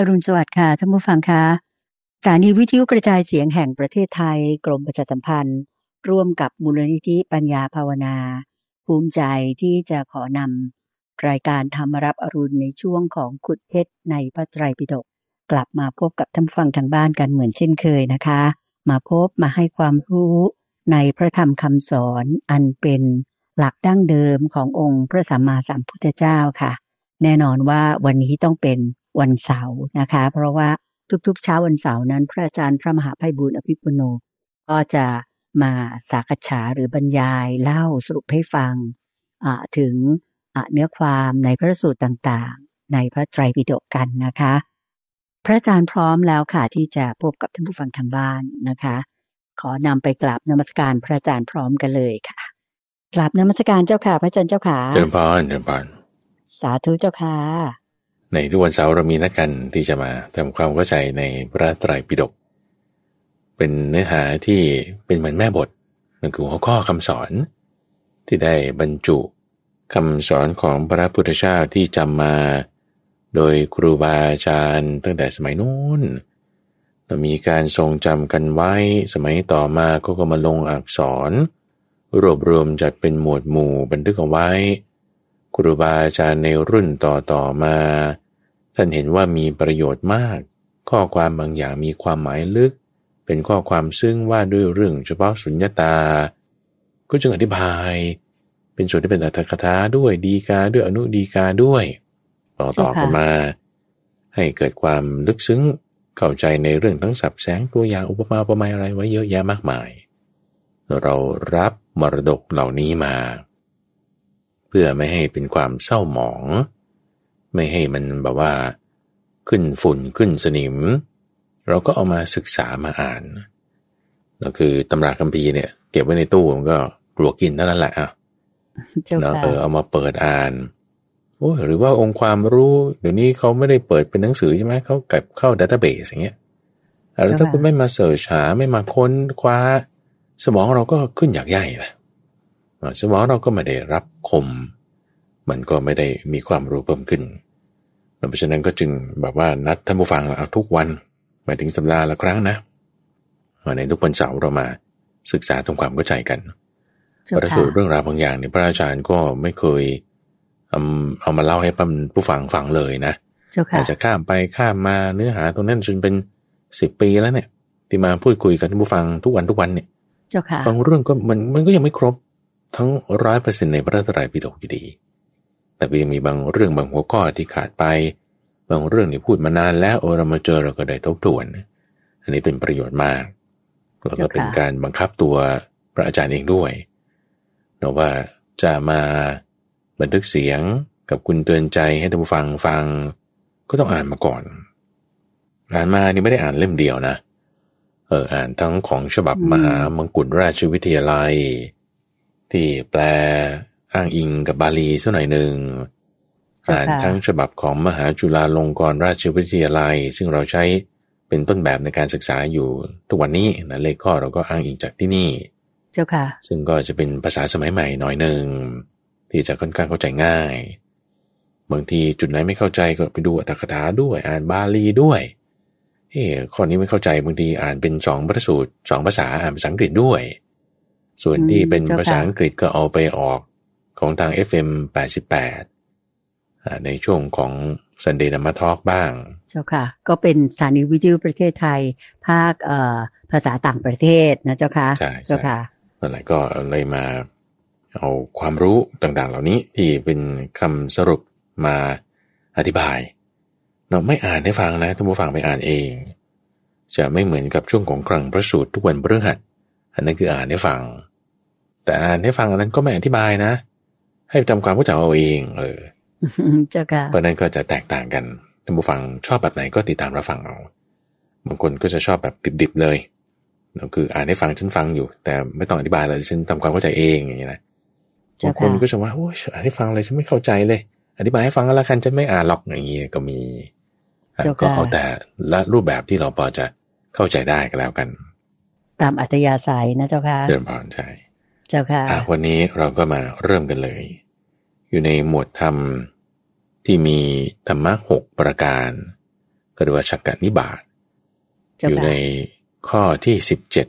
อรุณสวัสดิ์ค่ะท่านผู้ฟังคะสถานีวิทยุกระจายเสียงแห่งประเทศไทย กรมประชาสัมพันธ์ ร่วมกับมูลนิธิปัญญาภาวนา ภูมิใจที่จะขอนำรายการธรรมรับอรุณในช่วงของขุดเพชรในพระไตรปิฎกกลับมาพบกับท่านฟังทางบ้านกันเหมือนเช่นเคยนะคะ มาพบมาให้ความรู้ในพระธรรมคำสอนอันเป็นหลักดั้งเดิมขององค์พระสัมมาสัมพุทธเจ้าค่ะ แน่นอนว่าวันนี้ต้องเป็น วันเสาร์นะคะ เพราะว่าทุกๆเช้าวันเสาร์นั้น พระอาจารย์พระมหาไพบุญอภิปุโนก็จะมาสักษาหรือบรรยายเล่าสรุปให้ฟังถึงเนื้อความในพระสูตรต่างๆ ในพระไตรปิฎกกันนะคะ พระอาจารย์พร้อมแล้วค่ะที่จะพบกับท่านผู้ฟังทางบ้านนะคะ ขอนำไปกราบนมัสการพระอาจารย์พร้อมกันเลยค่ะกราบนมัสการเจ้าค่ะ พระอาจารย์เจ้าค่ะเจริญพรเจริญพรสาธุเจ้าค่ะ ในทุกวันเสาร์เรามีนัดกันที่จะมาทำความเข้าใจในพระไตรปิฎกเป็นเนื้อหาที่เป็นเหมือนแม่บทนั่นคือหัวข้อคำสอน ที่ได้บรรจุคำสอนของพระพุทธเจ้าที่จำมา โดยครูบาอาจารย์ตั้งแต่สมัยนู้นเรามีการทรงจำกันไว้สมัยต่อมาก็ก็มาลงอักษร รวบรวมจัดเป็นหมวดหมู่บันทึกเอาไว้ ครูบาอาจารย์ในรุ่นต่อต่อมา ท่านเห็นว่ามีประโยชน์มาก ข้อความบางอย่างมีความหมายลึก เป็นข้อความซึ่งว่าด้วยเรื่องเฉพาะสุญญตา ก็จึงอธิบาย เป็นส่วนที่เป็นอัตถกถาด้วยดีกาด้วยอนุดีกาด้วย ต่อต่อกันมา ให้เกิดความลึกซึ้งเข้าใจในเรื่องทั้งสับแสงตัวอย่างอุปมาอุปไมยอะไรไว้เยอะแยะมากมาย เรารับมรดกเหล่านี้มา เพื่อไม่ให้เป็นความเศร้าหมอง ไม่ให้มันแบบว่า ขึ้นฝุ่นขึ้นสนิม เราก็เอามาศึกษามาอ่านก็คือตำราคัมภีร์เนี่ยเก็บไว้ในตู้มันก็กลัวกินเท่านั้นแหละอะเนาะเออเอามาเปิดอ่านโอ้หรือว่าองค์ความรู้เดี๋ยวนี้เขาไม่ได้เปิดเป็นหนังสือใช่ไหมเขาเก็บเข้าดัตเตอร์เบสอย่างเงี้ยแล้วถ้าคุณไม่มาเสิร์ชหาไม่มาค้นคว้า สมองเราก็ขึ้นอยากใหญ่แหละ สมองเราก็ไม่ได้รับคม มันก็ไม่ได้มีความรู้เพิ่มขึ้น เพราะฉะนั้นก็จึงแบบว่านัดท่านผู้ฟังเอาทุกวันหมายถึงสัปดาห์ละครั้งนะในทุกวันเสาร์เรามาศึกษาทำความเข้าใจกันประสูตรเรื่องราวบางอย่างเนี่ยพระอาจารย์ก็ไม่เคยเอาเอามาเล่าให้ผู้ฟังฟังเลยนะอาจจะข้ามไปข้ามมาเนื้อหาตรงนั้นจนเป็นสิบปีแล้วเนี่ย ที่มาพูดคุยกับท่านผู้ฟังทุกวันทุกวันเนี่ยบางเรื่องก็มันมันก็ยังไม่ครบ ทั้งร้อยเปอร์เซ็นในพระไตรปิฎกอยู่ดี แต่ก็ยังมีบางเรื่องบางหัวข้อที่ขาดไป บางเรื่องที่พูดมานานแล้วโอเรามาเจอเราก็ได้ทบทวน อันนี้เป็นประโยชน์มากแล้วก็เป็นการบังคับตัวพระอาจารย์เองด้วยเนาะว่าจะมาบันทึกเสียงกับคุณเตือนใจให้ท่านฟังฟัง ก็ต้องอ่านมาก่อน อ่านมานี่ไม่ได้อ่านเล่มเดียวนะ เอออ่านทั้งของฉบับมหามงกุฎราชวิทยาลัย ที่แปลอ้างอิงกับบาลีสักหน่อยหนึ่งอ่านทั้งฉบับของมหาจุฬาลงกรณราชวิทยาลัย ซึ่งเราใช้เป็นต้นแบบในการศึกษาอยู่ทุกวันนี้นะเลขข้อเราก็อ้างอิงจากที่นี่ เจ้าค่ะ ซึ่งก็จะเป็นภาษาสมัยใหม่หน่อยหนึ่งที่จะค่อนข้างเข้าใจง่าย บางทีจุดไหนไม่เข้าใจก็ไปดูอัตถกถาด้วย อ่านบาลีด้วยเฮ้ข้อนี้ไม่เข้าใจบางทีอ่านเป็นสองพระสูตรสองภาษาอ่านภาษาอังกฤษด้วย ส่วนที่เป็นภาษาอังกฤษก็เอาไปออกของทาง FM 88 ในช่วงของ Sunday น a ม t a l k บ้าง เจ้าค่ะ ก็เป็นสถานีวิทยุประเทศไทย ภาคเอ่อภาษาต่างประเทศนะเจ้าค่ะใช่เจ้าค่ะอะไรก็เลยมาเอาความรู้ต่างๆ เหล่านี้ที่เป็นคำสรุปมาอธิบาย เราไม่อ่านให้ฟังนะท่านผู้ฟังไปอ่านเอง จะไม่เหมือนกับช่วงของครั้งพระสูตรทุกวันพฤหัสอันนั้นคืออ่านให้ฟัง แต่อ่านให้ฟังอันนั้นก็ไม่อธิบายนะ ให้ทำความเข้าใจเอาเอง เออเจ้าค่ะเพราะนั้นก็จะแตกต่างกันท่านผู้ฟังชอบแบบไหนก็ติดตามรับฟังเอาบางคนก็จะชอบแบบดิบๆเลยก็คืออ่านให้ฟังฉันฟังอยู่ แต่ไม่ต้องอธิบายเลยฉันทำความเข้าใจเองอย่างนี้นะบางคนก็จะว่าโอ้ยอ่านให้ฟังเลยฉันไม่เข้าใจเลย อธิบายให้ฟังก็แล้วกันจะไม่อ่านหรอกอย่างนี้ก็มีก็เอาแต่ละรูปแบบที่เราพอจะเข้าใจได้ก็แล้วกัน ตามอัธยาศัยนะเจ้าค่ะเดินผ่านใช่ เจ้าค่ะวันนี้เราก็มาเริ่มกันเลย อยู่ในหมวดธรรมที่มีธรรมะหกประการก็เรียกว่าชักกะนิบาตเจ้าอยู่ค่ะในข้อที่สิบเจ็ด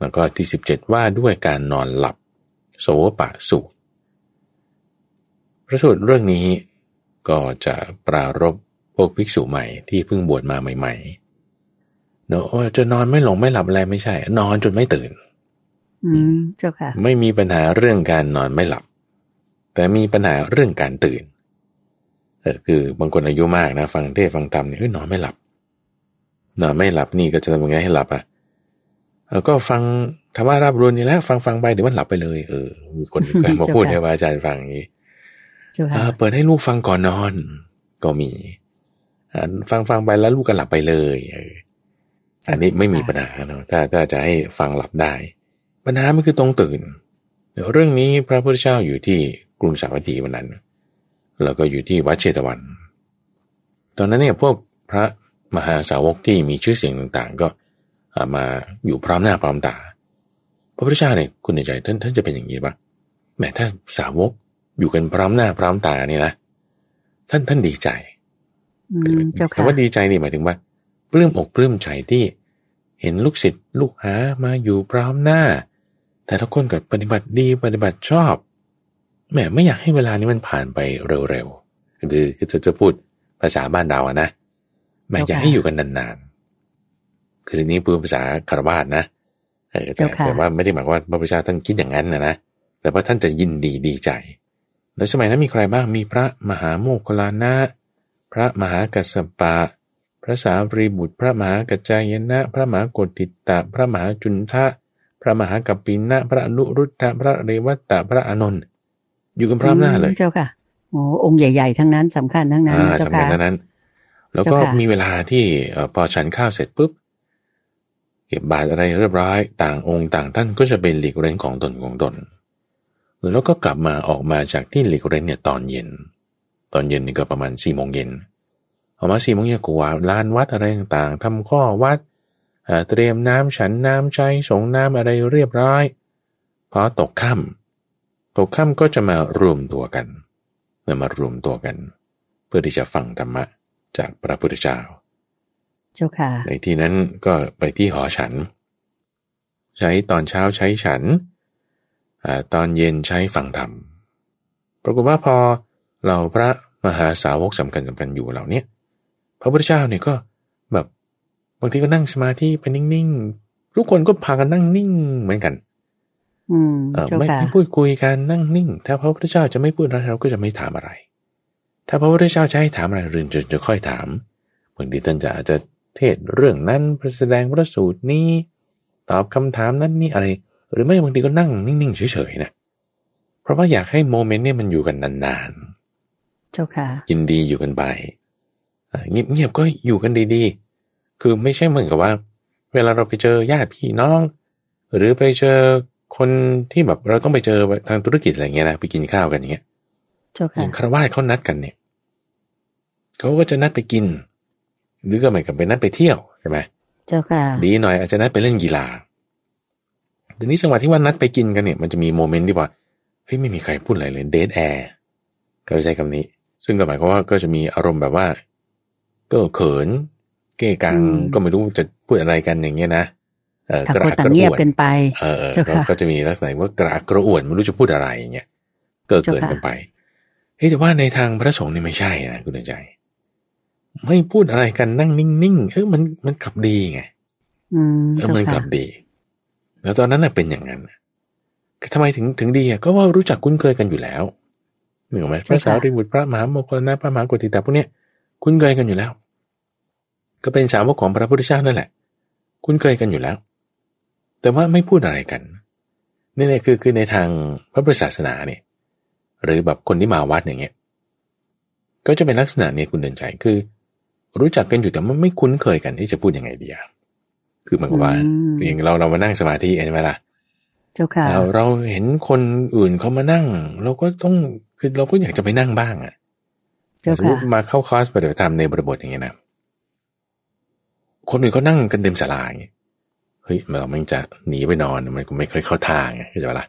แล้วก็ที่สิบเจ็ดว่าด้วยการนอนหลับ โสปะสูตรพระสูตรเรื่องนี้ก็จะปรารบพวกภิกษุใหม่ที่เพิ่งบวชมาใหม่ๆเนอะโอ้ยจะนอนไม่หลงไม่หลับอะไรไม่ใช่ นอนจนไม่ตื่น อืมเจ้าค่ะ ไม่มีปัญหาเรื่องการนอนไม่หลับ แต่มีปัญหาเรื่องการตื่น เออคือบางคนอายุมากนะ ฟังเทศน์ฟังธรรมเนี่ยเฮ้ยนอนไม่หลับ นอนไม่หลับนี่ก็จะทำยังไงให้หลับอะเออก็ฟังธรรมะรับรู้นี่แหล้ว ฟังฟังไปเดี๋ยวมันหลับไปเลย เออมีคนเคยมาพูดให้ว่าอาจารย์ฟังอย่างนี้เจ้าเอค่ะอเปิดให้ลูกฟังก่อนนอน ก็มีอ่าฟังฟังไปแล้วลูกก็หลับไปเลยเอออันนี้ไม่มีปัญหาเนาะถ้าถ้าจะให้ฟังหลับได้ ปัญหามันคือตรงตื่น เรื่องนี้พระพุทธเจ้าอยู่ที่กรุงสาวัตถีวันนั้น แล้วก็อยู่ที่วัดเชตวัน ตอนนั้นเนี่ยพวกพระมหาสาวกที่มีชื่อเสียงต่างๆ ก็อ่ามาอยู่พร้อมหน้าพร้อมตา พระพุทธเจ้าเนี่ยคุณในใจท่านท่านจะเป็นอย่างนี้ปะแหมถ้าสาวกอยู่กันพร้อมหน้าพร้อมตานี่นะท่านท่านดีใจอืมเจ้าค่ะคำว่าดีใจนี่หมายถึงว่าปลื้มอกปลื้มใจที่เห็นลูกศิษย์ลูกหามาอยู่พร้อมหน้า แต่ละคนกับปฏิบัติดีปฏิบัติชอบแหมไม่อยากให้เวลานี้มันผ่านไปเร็วๆคือคือจะจะพูดภาษาบ้านเราอะนะแหมอยากให้อยู่กันนานๆคือทีนี้พูดภาษาคารวาสนะเออแต่แต่ว่าไม่ได้หมายความว่าพระพุทธเจ้าท่านคิดอย่างนั้นนะนะแต่ว่าท่านจะยินดีดีใจ แล้วสมัยนั้นมีใครบ้างมีพระมหาโมคคลลานะ พระมหากัสสปะ พระสารีบุตร พระมหากัจจายนะ พระมหากฏติตะ พระมหาจุนทะ พระมหากัปปินะพระอนุรุตตะพระเรวัตตะพระอานนท์อยู่กันพร้อมหน้าเลยเจ้าค่ะโอ้องค์ใหญ่ ๆ ทั้งนั้นสำคัญทั้งนั้นอ่าเจ้าสำคัญค่ะเท่านั้นแล้วก็เจ้าค่ะมีเวลาที่เอ่อพอฉันข้าวเสร็จปุ๊บเก็บบาตรอะไรเรียบร้อยต่างองค์ต่างท่านก็จะเป็นหลีกเร้นของตนของตน แล้วก็กลับมาออกมาจากที่หลีกเร้นเนี่ยตอนเย็น ตอนเย็นนี่ก็ประมาณสี่โมงเย็นออกมาสี่โมงเย็นกว่าดลานวัดอะไรต่างๆทำข้อวัด เอ่อเตรียมน้ำฉันน้ำใช้สงน้ำอะไรเรียบร้อยพอตกค่ำตกค่ำก็จะมารวมตัวกันมารวมตัวกัน เพื่อที่จะฟังธรรมะจากพระพุทธเจ้า เจ้าค่ะ ในที่นั้นก็ไปที่หอฉัน ใช้ตอนเช้าใช้ฉันอาตอนเย็นใช้ฟังธรรม ปรากฏว่าพอเราพระมหาสาวกสำคัญสำคัญอยู่เหล่าเนี้ยพระพุทธเจ้าเนี่ยก็แบบ บางทีก็นั่งสมาธิไปนิ่งๆ ทุกคนก็พากันนั่งนิ่งเหมือนกัน อืมเออเจ้าไม่ค่ะไม่พูดคุยกันนั่งนิ่ง ถ้าพระพุทธเจ้าจะไม่พูดอะไรเราก็จะไม่ถามอะไร ถ้าพระพุทธเจ้าจะให้ถามอะไรเรื่องจะจะค่อยถามบางทีท่านจะอาจจะเทศน์เรื่องนั้นแสดงพระสูตรนี้ตอบคำถามนั้นนี่อะไร หรือไม่บางทีก็นั่งนิ่งๆเฉยๆนะเพราะว่าอยากให้โมเมนต์เนี่ยมันอยู่กันนานเจ้าค่ะๆยินดีอยู่กันไปอ่าเงียบๆก็อยู่กันดีๆ คือไม่ใช่เหมือนกับว่า เวลาเราไปเจอญาติพี่น้อง หรือไปเจอคนที่แบบเราต้องไปเจอทางธุรกิจอะไรเงี้ยนะไปกินข้าวกันอย่างเงี้ยเจ้าอค่ะย่างคารวะเขานัดกันเนี่ยเขาก็จะนัดไปกิน หรือก็หมายกับไปนัดไปเที่ยวใช่ไหมเจ้าค่ะ ดีหน่อยอาจจะนัดไปเล่นกีฬาทีนี้จังหวะที่ว่านัดไปกินกันเนี่ยมันจะมีโมเมนต์ที่ว่าเฮ้ยไม่มีใครพูดอะไรเลยเดทแอร์ก็ใช้คำนี้ ซึ่งก็หมายความว่าก็จะมีอารมณ์แบบว่า ก็เขิน เก้กังอืมก็ไม่รู้จะพูดอะไรกันอย่างเงี้ยนะเออต่างกระคนอักต่ากงระเงียอ่บวนกันไป เออเจ้าก็ค่ะก็จะมีลักษณะว่ากระอักกระอ่วนไม่รู้จะพูดอะไรอย่างเงี้ยเกิดเจ้าเกินค่ะกันไปเฮ้ยแต่ว่าในทางพระสงฆ์นี่ไม่ใช่นะคุณเดินใจ ไม่พูดอะไรกันนั่งนิ่งๆเออมันมันกลับดีไงอืมเออเจ้ามันกค่ะลับดี แล้วตอนนั้นน่ะเป็นอย่างนั้นทำไมถึงถึงดีอะก็ว่ารู้จักคุ้นเคยกันอยู่แล้วเหมือนไหมพระสารีบุตรพระมหาโมคคลลานะพระมหากฏติตาพวกเนี้ยคุ้นเคยกันอยู่แล้ว ก็เป็นสาวกของพระพุทธเจ้านั่นแหละ คุ้นเคยกันอยู่แล้ว แต่ว่าไม่พูดอะไรกันนี่แหละคือคือในทางพระพุทธศาสนาเนี่ยหรือแบบคนที่มาวัดอย่างเงี้ยก็จะเป็นลักษณะเนี้คุณเดินใจคือ รู้จักกันอยู่แต่ว่าไม่คุ้นเคยกันที่จะพูดยังไงดีอะคือเหมือนกับว่าอืมอย่างเราเรามานั่งสมาธิใช่ไหมล่ะเจ้าค่ะเราเราเห็นคนอื่นเขามานั่ง เราก็ต้องคือเราก็อยากจะไปนั่งบ้างอะเจ้าสมมค่ะติมาเข้าคอร์สปฏิบัติธรรมในบริบทอย่างเงี้ยนะ คนอื่นเขานั่งกันเต็มศาลาอย่างเงี้ยเฮ้ยเรามันจะหนีไปนอนมันก็ไม่เคยเข้าทางไงเข้าใจปะล่ะ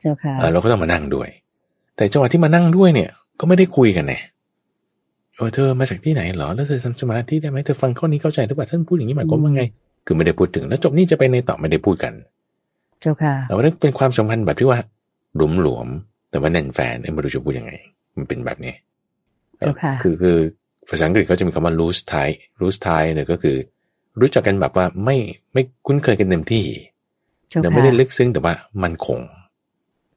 เจ้าค่ะเออเราก็ต้องมานั่งด้วย แต่จังหวะที่มานั่งด้วยเนี่ย ก็ไม่ได้คุยกันไงเออเธอมาจากที่ไหนเหรอแล้วเธอทำสมาธิได้ไหมเธอฟังข้อนี้เข้าใจหรือเปล่าท่านพูดอย่างนี้หมายความว่าไง คือไม่ได้พูดถึงแล้วจบนี่จะไปในต่อไม่ได้พูดกัน เจ้าค่ะแต่ว่านั่นเป็นความสัมพันธ์แบบที่ว่าหลวมหลวมๆแต่ว่าแน่นแฟนเอ้ไม่รู้จะพูดยังไง มันเป็นแบบนี้เจ้าค่ะคือคือภาษาอังกฤษเขาจะมีคำว่า loose tie loose tie เนี่ยก็คือ รู้จักกันแบบว่าไม่ไม่คุ้นเคยกันเต็มที่เจ้าแต่ค่ะไม่ได้ลึกซึ้งแต่ว่ามันคง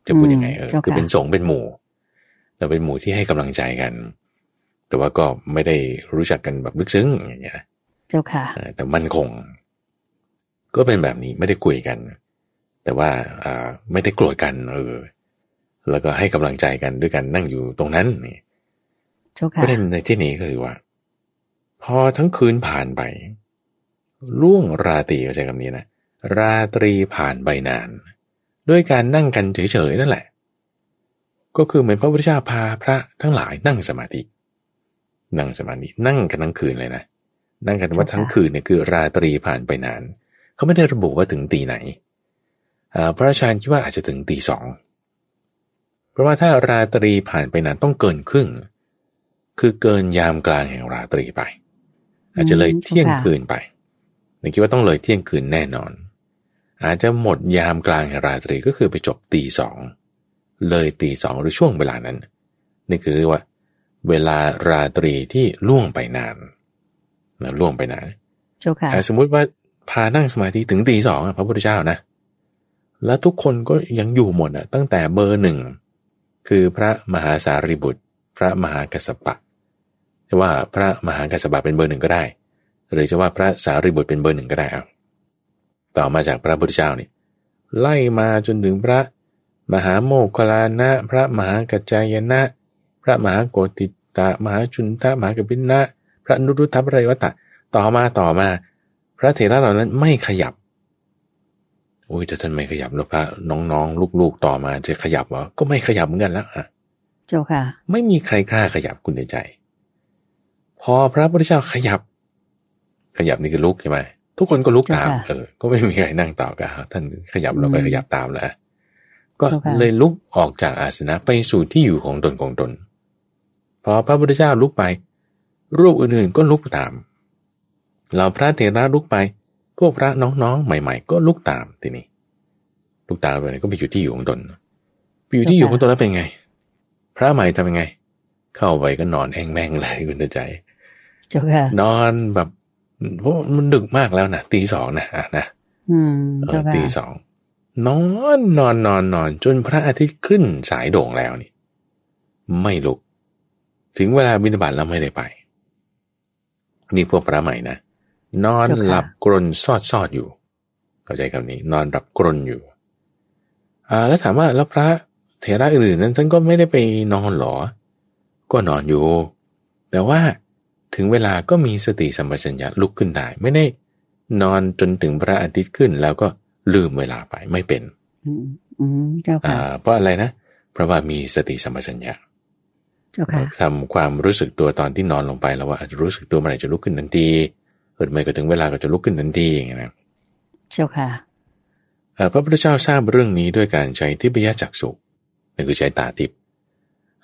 จะพูดยังไงเออเจ้าค่ะคือเป็นสงฆ์เป็นหมู่แต่เป็นหมู่ที่ให้กำลังใจกัน แต่ว่าก็ไม่ได้รู้จักกันแบบลึกซึ้งอย่างเงี้ยเจ้าค่ะเออแต่มันคง ก็เป็นแบบนี้ไม่ได้คุยกัน แต่ว่าอ่าไม่ได้โกรธกัน เออ แล้วก็ให้กำลังใจกันด้วยกันนั่งอยู่ตรงนั้นนี่เจ้าปค่ะระเด็นในที่นี้ก็คือว่า พอทั้งคืนผ่านไป ล่วงราตรีใช้คำนี้นะราตรีผ่านไปนาน ด้วยการนั่งกันเฉยๆนั่นแหละ ก็คือเหมือนพระพุทธเจ้าพาพระทั้งหลายนั่งสมาธิ นั่งสมาธินั่งกันทั้งคืนเลยนะนั่งกันว่าทั้งคืนเนี่ยคือราตรีผ่านไปนาน เขาไม่ได้ระบุว่าถึงตีไหนพระอาจารย์คิดว่าอาจจะถึงตีสองเพราะว่าถ้าราตรีผ่านไปนานต้องเกินครึ่ง คือเกินยามกลางแห่งราตรีไป อาจจะเลยเที่ยงคืนไป ในคิดว่าต้องเลยเที่ยงคืนแน่นอน อาจจะหมดยามกลางแห่งราตรีก็คือไปจบตีสองเลยตีสองหรือช่วงเวลานั้น นี่คือเรียกว่า เวลาราตรีที่ล่วงไปนานนะล่วงไปนานเจ้าค่ะอะสมมุติว่าพานั่งสมาธิถึงตีสองอะพระพุทธเจ้านะ แล้วทุกคนก็ยังอยู่หมดอะตั้งแต่เบอร์หนึ่งคือพระมหาสารีบุตร พระมหากัสสปะจะว่าพระมหากัสสปะเป็นเบอร์หนึ่งก็ได้ หรือจะว่าพระสารีบุตรเป็นเบอร์หนึ่งก็ได้เอาต่อมาจากพระพุทธเจ้านี่ไล่มาจนถึงพระมหาโมคคลลานะ พระมหากัจจายนะ พระมหาโกติตะมหาจุนทะมหากปินะ พระนุรุทธปริวัตตะ ต่อมาต่อมา พระเถระเหล่านั้นไม่ขยับโอ้ยแต่ท่านไม่ขยับแล้วพระน้องๆ ลูกๆต่อมาจะขยับเหรอก็ไม่ขยับเหมือนกันแล้วอะเจ้าค่ะ ไม่มีใครกล้าขยับคุณในใจ พอพระพุทธเจ้าขยับ ขยับนี่คือลุกใช่ไหมทุกคนก็ลุกตามค่ะเออ ก็ไม่มีใครนั่งต่อกันท่านขยับเราก็อืมขยับตามแหละก็ค่ะเลยลุกออกจากอาสนะไปสู่ที่อยู่ของตนของตน พอพระพุทธเจ้าลุกไป รูปอื่นๆก็ลุกตาม เราพระเถระลุกไป พวกพระน้องๆ ใหม่ ๆ ก็ลุกตามทีนี้ลุกตามไปไหนก็ไปอยู่ที่อยู่ของตนไปอยู่ที่อยู่ของตนแล้วเป็นไง พระใหม่ทำยังไง เข้าไปก็นอนแองแมงเลยคุณใจเจ้าค่ะนอนแบบ เพราะมันดึกมากแล้วนะตีสองนะอะนะอืมเอเจ้าอค่ะตีสองนอนนอนนอนนอนจนพระอาทิตย์ขึ้นสายโด่งแล้วนี่ ไม่ลุก ถึงเวลาบิณฑบาตแล้วไม่ได้ไป นี่พวกพระใหม่นะนอนหลับกรนซอดซอดอยู่ เข้าใจคำนี้ นอนหลับกรนอยู่อ่าแล้วถามว่าแล้วพระเถระอื่นๆนั้นท่านก็ไม่ได้ไปนอนหรอ ก็นอนอยู่ แต่ว่า ถึงเวลาก็มีสติสัมปชัญญะลุกขึ้นได้ ไม่ได้นอนจนถึงพระอาทิตย์ขึ้น แล้วก็ลืมเวลาไปไม่เป็นอืมอืมเจ้าอ่าค่ะเพราะอะไรนะ เพราะว่ามีสติสัมปชัญญะเจ้าค่ะทำความรู้สึกตัวตอนที่นอนลงไปแล้วว่าอาจจะรู้สึกตัวเมื่อไหร่จะลุกขึ้นทันทีเกิดไม่ก็ถึงเวลาก็จะลุกขึ้นทันทีอย่างนี้นะเจ้าค่ะเอ่อพระพุทธเจ้าทราบเรื่องนี้ด้วยการใช้ทิพยจักษุนั่นคือใช้ตาทิพย์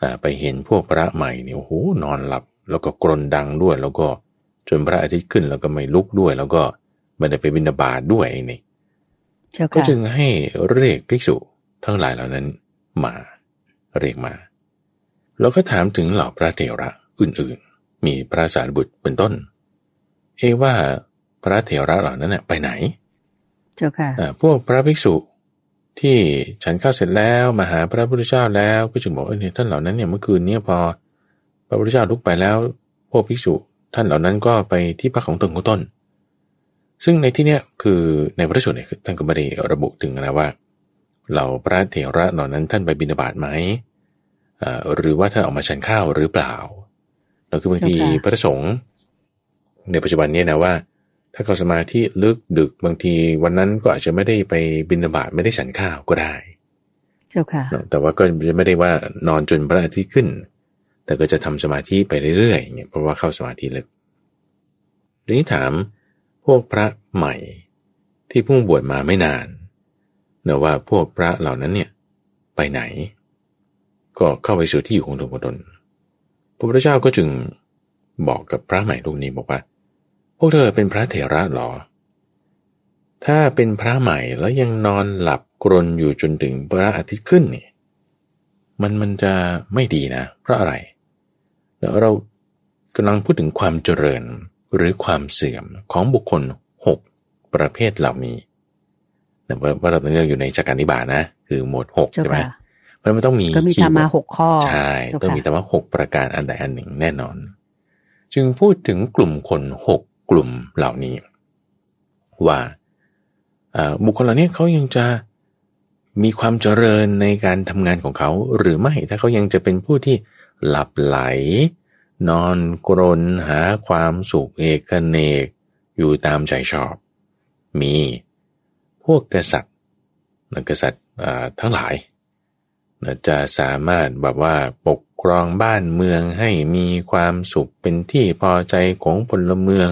อ่าไปเห็นพวกพระใหม่เนี่ยโอ้โหนอนหลับ แล้วก็กรนดังด้วย แล้วก็จนพระอาทิตย์ขึ้นแล้วก็ไม่ลุกด้วย แล้วก็ไม่ได้ไปบิณฑบาตด้วยไอ้นี่เจ้าก็ค่ะจึงให้เรียกภิกษุทั้งหลายเหล่านั้นมาเรียกมา แล้วก็ถามถึงเหล่าพระเถระอื่นๆ มีพระสารีบุตรเป็นต้น เอะว่าพระเถระเหล่านั้นน่ะไปไหน เจ้าค่ะอ่าพวกพระภิกษุที่ฉันข้าวเสร็จแล้วมาหาพระพุทธเจ้าแล้วก็จึงบอกเออเนี่ยท่านเหล่านั้นเนี่ยเมื่อคืนเนี่ยพอ พระพุทธเจ้าลุกไปแล้ว พวกภิกษุท่านเหล่านั้นก็ไปที่พักของตนของตน ซึ่งในที่เนี้ยคือในพระสูตรเนี่ยคือท่านก็ไม่ได้ระบุถึงนะว่า เหล่าพระเถระเหล่านั้นท่านไปบิณฑบาตไหมอ่าหรือว่าท่านออกมาฉันข้าวหรือเปล่าแล้วคือบางทีเจ้าค่ะพระสงฆ์ในปัจจุบันเนี่ยนะว่า ถ้าเขาสมาธิลึกดึกบางทีวันนั้นก็อาจจะไม่ได้ไปบิณฑบาตไม่ได้ฉันข้าวก็ได้เจ้าค่ะเนอะแต่ว่าก็จะไม่ได้ว่านอนจนพระอาทิตย์ขึ้น แต่ก็จะทำสมาธิไปเรื่อยๆอย่างเงี้ยเพราะว่าเข้าสมาธิลึกทีนี้ถามพวกพระใหม่ที่เพิ่งบวชมาไม่นานเนะว่าพวกพระเหล่านั้นเนี่ยไปไหน ก็เข้าไปสู่ที่อยู่ของตนของตนพระพุทธเจ้าก็จึงบอกกับพระใหม่รูปนี้บอกว่า พวกเธอเป็นพระเถระหรอ ถ้าเป็นพระใหม่แล้วยังนอนหลับกรนอยู่จนถึงพระอาทิตย์ขึ้นเนี่ยมันมันจะไม่ดีนะ เพราะอะไรเรากำลังพูดถึงความเจริญหรือความเสื่อมของบุคคลหกประเภทเหล่านี้แต่ว่าเราต้องเรียกอยู่ในจักรนิบาตนะ คือหมวดหกใช่ไหมมันไม่ต้องมีก็มีธรรมะหกข้อใช่ต้องมีธรรมะหกประการอันใดอันหนึ่งแน่นอน จึงพูดถึงกลุ่มคนหกกลุ่มเหล่านี้ ว่าบุคคลเหล่านี้เขายังจะมีความเจริญในการทำงานของเขาหรือไม่ถ้าเขายังจะเป็นผู้ที่ หลับไหล นอนกรนหาความสุขเอกเนก อยู่ตามใจชอบ มี พวกกษัตริย์กษัตริย์ทั้งหลายจะสามารถแบบว่าปกครองบ้านเมืองให้มีความสุขเป็นที่พอใจของพลเมือง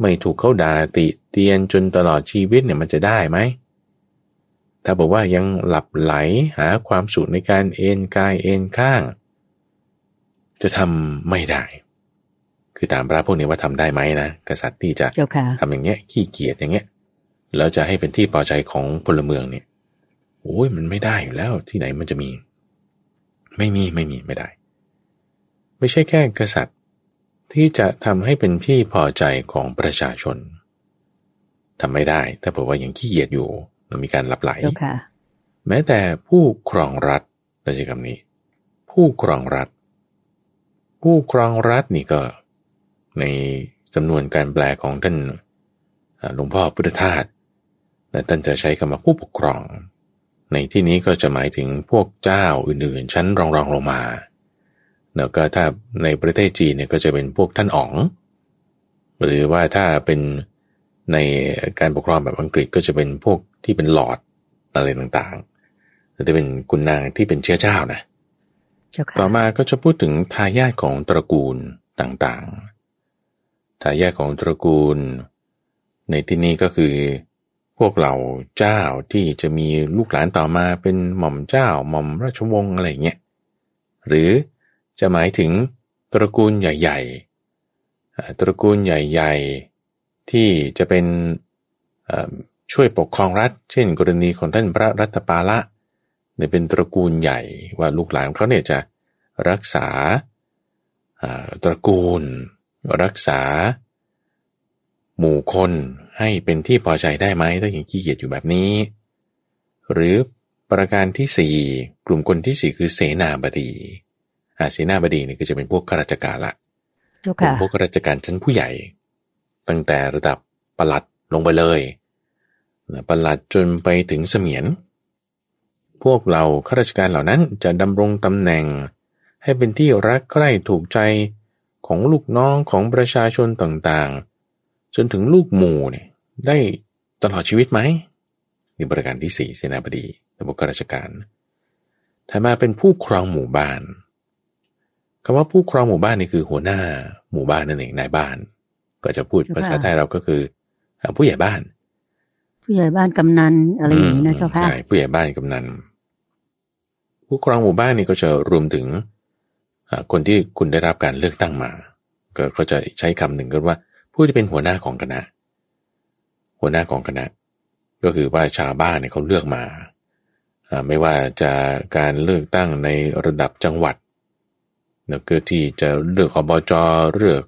ไม่ถูกเขาด่าติเตียนจนตลอดชีวิตเนี่ยมันจะได้ไหมถ้าบอกว่ายังหลับไหลหาความสุขในการเอนกายเอนข้าง จะทำไม่ได้ คือตามพระพวกนี้ว่าทำได้ไหมนะกษัตริย์ที่จะทำอย่างเงี้ยขี้เกียจอย่างเงี้ยแล้วจะให้เป็นที่พอใจของพลเมืองเนี่ยโอ้ยมันไม่ได้อยู่แล้วที่ไหนมันจะมี ไม่มีไม่มีไม่ได้ ไม่ใช่แค่กษัตริย์ที่จะทำให้เป็นที่พอใจของประชาชนทำไม่ได้ ถ้าบอกว่ายังขี้เกียจอยู่มันมีการหลับไหลแม้แต่ผู้ครองรัฐเราใช้คำนี้ ผู้ครองรัฐ ผู้ครองรัฐนี่ก็ ในจำนวนการแปลของท่านหลวงพ่อพุทธทาสและท่านจะใช้คำว่าผู้ปกครอง ในที่นี้ก็จะหมายถึงพวกเจ้าอื่นๆ ชั้นรองๆลงมาแล้วก็ถ้าในประเทศจีนเนี่ยก็จะเป็นพวกท่านอ๋อง หรือว่าถ้าเป็นในการปกครองแบบอังกฤษก็จะเป็นพวกที่เป็นหลอดอะไรต่างๆแต่จะเป็นกุนนางที่เป็นเชื้อเจ้านะ ต่อมาก็จะพูดถึงทายาทของตระกูลต่างๆ ทายาทของตระกูล ในที่นี้ก็คือ พวกเหล่าเจ้าที่จะมีลูกหลานต่อมาเป็นหม่อมเจ้าหม่อมราชวงศ์อะไรเงี้ย หรือจะหมายถึงตระกูลใหญ่ ๆ ตระกูลใหญ่ ๆ ที่จะเป็นช่วยปกครองรัฐ เช่น กรณีของท่านพระรัตปาละ เนี่ยเป็นตระกูลใหญ่ว่าลูกหลานเขาเนี่ยจะรักษาตระกูล รักษา หมู่คนให้เป็นที่พอใจได้ไหมถ้าอย่างขี้เกียจอยู่แบบนี้ หรือประการที่สี่กลุ่มคนที่สี่คือเสนาบดีอาเสนาบดีเนี่ยก็จะเป็นพวกข้าราชการละกลุ่มพวกข้าราชการชั้นผู้ใหญ่ ตั้งแต่ระดับปลัดลงไปเลยปลัดจนไปถึงเสมียน พวกเราข้าราชการเหล่านั้นจะดำรงตำแหน่ง ให้เป็นที่รักใคร่ถูกใจของลูกน้องของประชาชนต่างๆ จนถึงลูกหมู่เนี่ยได้ตลอดชีวิตไหมนี่บริการที่สี่เสนาบดีระบบราชการถ้ามาเป็นผู้ครองหมู่บ้านคำว่าผู้ครองหมู่บ้านนี่คือหัวหน้าหมู่บ้านนั่นเองนายบ้าน ก็จะพูดภาษาไทยเราก็คือผู้ใหญ่บ้าน ผู้ใหญ่บ้านกำนันอะไรอย่างนี้นะเจ้าค่ะใช่ผู้ใหญ่บ้านกำนัน ผู้ครองหมู่บ้านนี่ก็จะรวมถึงคนที่คุณได้รับการเลือกตั้งมา ก็จะใช้คำหนึ่งก็ว่า ผู้ที่เป็นหัวหน้าของคณะ หัวหน้าของคณะ ก็คือว่าชาวบ้านเนี่ยเขาเลือกมาไม่ว่าจะการเลือกตั้งในระดับจังหวัดนะคือที่จะเลือกอบจเลือก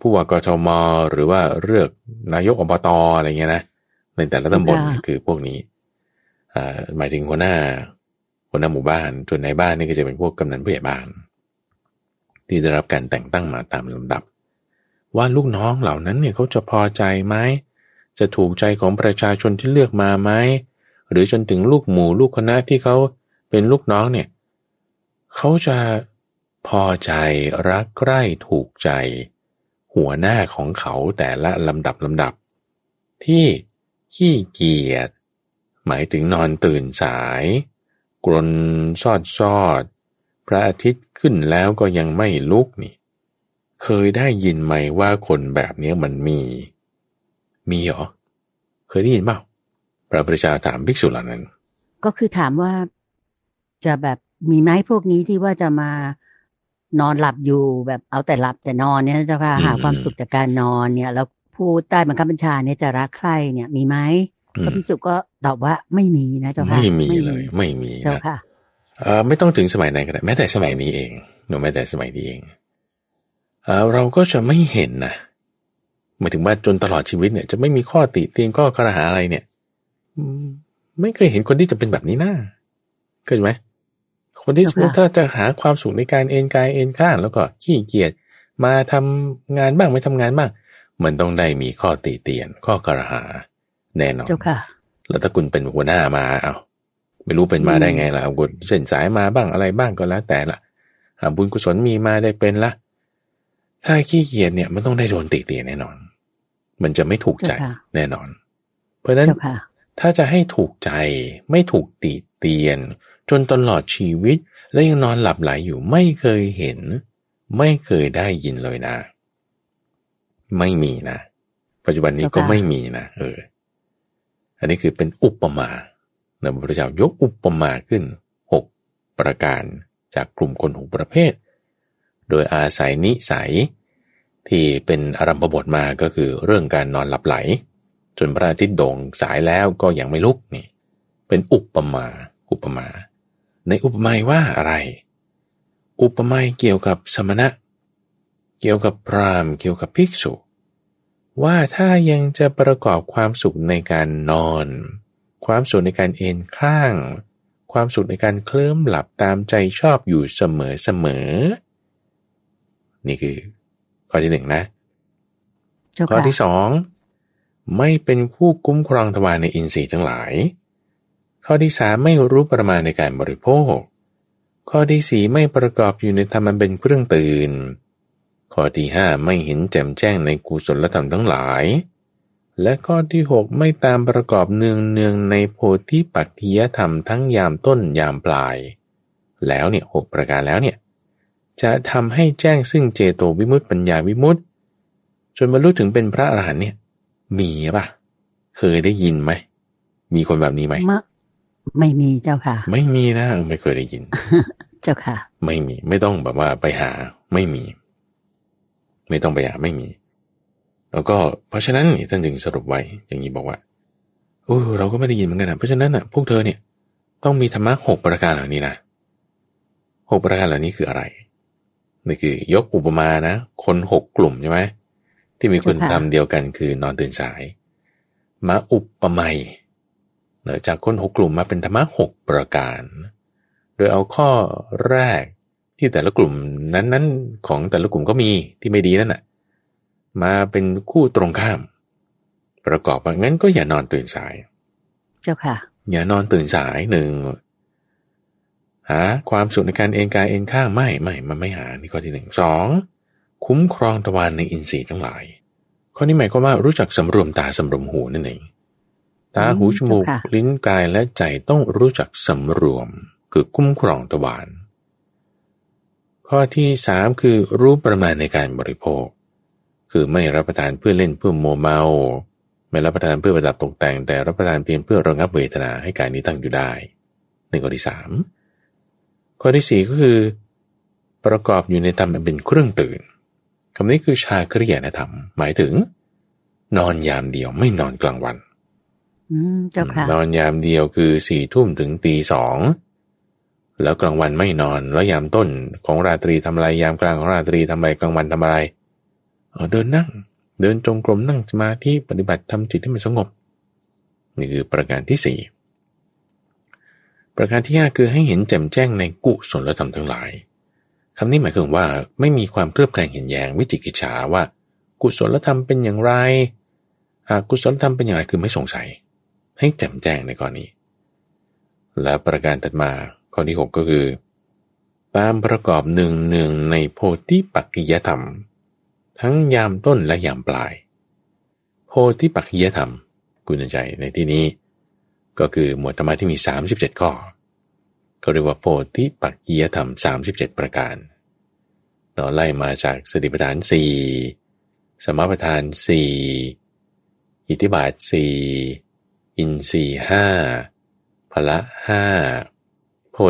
ผู้ว่ากทมหรือว่าเลือกนายกอบตอะไรเงี้ยนะในแต่ละตำบลคือพวกนี้หมายถึงหัวหน้า หัวหน้าหมู่บ้านส่วนในบ้านนี่ก็จะเป็นพวกกำนันผู้ใหญ่บ้าน ที่ได้รับการแต่งตั้งมาตามลำดับ ว่าลูกน้องเหล่านั้นเนี่ยเขาจะพอใจไหมจะถูกใจของประชาชนที่เลือกมาไหมหรือจนถึงลูกหมู่ลูกคณะที่เขาเป็นลูกน้องเนี่ยเขาจะพอใจรักใคร่ถูกใจ หัวหน้าของเขาแต่ละลำดับลำดับ ที่ขี้เกียจหมายถึงนอนตื่นสาย กรนซอดซอด พระอาทิตย์ขึ้นแล้วก็ยังไม่ลุกนี่ เคยได้ยินไหมว่าคนแบบนี้มันมี มีเหรอ เคยได้ยินเปล่าพระพุทธเจ้าถามภิกษุเหล่านั้น ก็คือถามว่าจะแบบมีไหมพวกนี้ที่ว่าจะมานอนหลับอยู่แบบเอาแต่หลับแต่นอนเนี่ยเจ้าค่ะอืมหาความสุขจากการนอนเนี่ย แล้วผู้ใต้บังคับบัญชาเนี่ยจะรักใครเนี่ยมีไหมอืพระมพิสุก็ ตอบว่าไม่มีนะเจ้าค่ะไม่มีเลย ไม่มีเจ้านะค่ะเอ่อไม่ต้องถึงสมัยไหนก็ได้แม้แต่สมัยนี้เองหนูแม้แต่สมัยนี้เองเอ่อเราก็จะไม่เห็นนะหมายถึงว่าจนตลอดชีวิตเนี่ย จะไม่มีข้อติเตียนข้อกระหาอะไรเนี่ยอืมไม่เคยเห็นคนที่จะเป็นแบบนี้นะเข้าใจไหมคนที่สมมติถ้าจะหาความสุขในการเอนกายเอนข้างแล้วก็ขี้เกียจมาทำงานบ้างไม่ทำงานบ้างมันต้องได้มีข้อติเตียนข้อกระหาแน่นอนเจ้าค่ะ แล้วถ้าคุณเป็นหัวหน้ามาเอาไม่รู้เป็นมาได้ไงล่ะคุณเส้นสายมาบ้างอะไรบ้างก็แล้วแต่ละอ่าบุญกุศลมีมาได้เป็นละถ้าขี้เกียจเนี่ยมันต้องได้โดนติเตียนแน่นอน มันจะไม่ถูกใจเจ้าค่ะแน่นอน เพราะฉะนั้นเจ้าค่ะถ้าจะให้ถูกใจไม่ถูกติเตียน จนตลอดชีวิต และยังนอนหลับไหลอยู่ไม่เคยเห็น ไม่เคยได้ยินเลยนะ ไม่มีนะ ปัจจุบันนี้เจ้าค่ะก็ไม่มีนะเออ อันนี้คือเป็นอุปมานะพระพุทธเจ้ายกอุปมาขึ้นหกประการจากกลุ่มคนหกประเภท โดยอาศัยนิสัย ที่เป็นอารัมพบทมาก็คือเรื่องการนอนหลับไหล จนพระอาทิตย์โด่งสายแล้วก็ยังไม่ลุกนี่เป็นอุปมาอุปมา ในอุปมาว่าอะไร อุปมาเกี่ยวกับสมณะ เกี่ยวกับพราหมณ์เกี่ยวกับภิกษุ ว่าถ้ายังจะประกอบความสุขในการนอน ความสุขในการเอนข้าง ความสุขในการเคลิ้มหลับตามใจชอบอยู่เสมอเสมอ นี่คือ ข้อที่หนึ่งนะเจ้าข้อค่ะที่สองไม่เป็นผู้คุ้มครองทวารในอินทรีย์ทั้งหลาย ข้อที่สามไม่รู้ประมาณในการบริโภค ข้อที่สี่ไม่ประกอบอยู่ในธรรมอันเป็นเครื่องตื่น ข้อที่ห้าไม่เห็นแจ่มแจ้งในกุศลธรรมทั้งหลาย และข้อที่หกไม่ตามประกอบเนืองเนืองในโพธิปักขียธรรมทั้งยามต้นยามปลาย แล้วเนี่ยหกประการแล้วเนี่ยจะทำให้แจ้งซึ่งเจโตวิมุตติปัญญาวิมุตติจนบรรลุถึงเป็นพระอรหันต์เนี่ย มีปะเคยได้ยินไหม มีคนแบบนี้ไหมมะไม่มีเจ้าค่ะ ไม่มีนะไม่เคยได้ยิน เจ้าค่ะ ไม่มี ไม่ต้องแบบว่าไปหา ไม่มี ไม่ต้องไปหาไม่มี แล้วก็เพราะฉะนั้นนี่ท่านจึงสรุปไว้อย่างนี้บอกว่าโอ้เราก็ไม่ได้ยินเหมือนกันนะเพราะฉะนั้นอะพวกเธอเนี่ยต้องมีธรรมะหกประการเหล่านี้นะหกประการเหล่านี้คืออะไรนี่คือยกอุปมานะ คนหกกลุ่มใช่ไหมที่มีคุณเจ้าค่ะธรรมเดียวกันคือนอนตื่นสาย มาอุปไมยเนอะจากคนหกกลุ่มมาเป็นธรรมะหกประการ โดยเอาข้อแรก ที่แต่ละกลุ่มนั้นๆ ของแต่ละกลุ่มก็มีที่ไม่ดีนั่นน่ะมาเป็นคู่ตรงข้าม ประกอบว่างั้นก็อย่านอนตื่นสาย เจ้าค่ะ อย่านอนตื่นสายหนึ่งหาความสุขในการเอนกายเอนข้างไม่ไม่มันไม่หานี่ข้อที่หนึ่งสองคุ้มครองตะวันในอินทรีย์ทั้งหลาย ข้อนี้หมายความว่ารู้จักสำรวมตาสำรวมหูนั่นเองตาหูอืมจมูกเจ้าค่ะลิ้นกายและใจต้องรู้จักสำรวม คือคุ้มครองตะวัน ข้อที่สามคือรู้ประมาณในการบริโภค คือไม่รับประทานเพื่อเล่นเพื่อโมวเมา ไม่รับประทานเพื่อประดับตกแต่ง แต่รับประทานเพียงเพื่อระงับเวทนาให้กายนี้ตั้งอยู่ได้ในข้อที่สามข้อที่สี่ก็คือ ประกอบอยู่ในธรรมอันเป็นเครื่องตื่นคำนี้คือชาคริยานธรรม หมายถึง นอนยามเดียวไม่นอนกลางวันอืมเจ้าค่ะนอนยามเดียวคือสี่ทุ่มถึงตีสอง แล้วกลางวันไม่นอน แล้วยามต้นของราตรีทำอะไรยามกลางของราตรีทำอะไรกลางวันทำอะไรเออเดินนั่ง เดินจงกรมนั่งสมาธิปฏิบัติทำจิตให้มันสงบนี่คือประการที่สี่ประการที่ห้าคือให้เห็นแจ่มแจ้งในกุศลธรรมทั้งหลายคำนี้หมายถึงว่าไม่มีความเคลือบแคลงเห็นแยงวิจิกิจฉาว่า กุศลธรรมเป็นอย่างไรหากกุศลธรรมเป็นอย่างไรคือไม่สงสัย ให้แจ่มแจ้งในกรณีและประการถัดมา ข้อที่หกก็คือ ตามประกอบหนึ่งหนึ่งในโพธิปักกิยธรรม ทั้งยามต้นและยามปลาย โพธิปักกิยธรรมกุณใจในที่นี้ ก็คือหมวดธรรมะที่มี 37 ข้อเขาเรียกว่าโพธิปักกิยธรรม 37 ประการเนาะไล่มาจากสติปัฏฐาน 4 สมปัฏฐาน 4 อิทธิบาท 4 อินทรีห้าพละห้า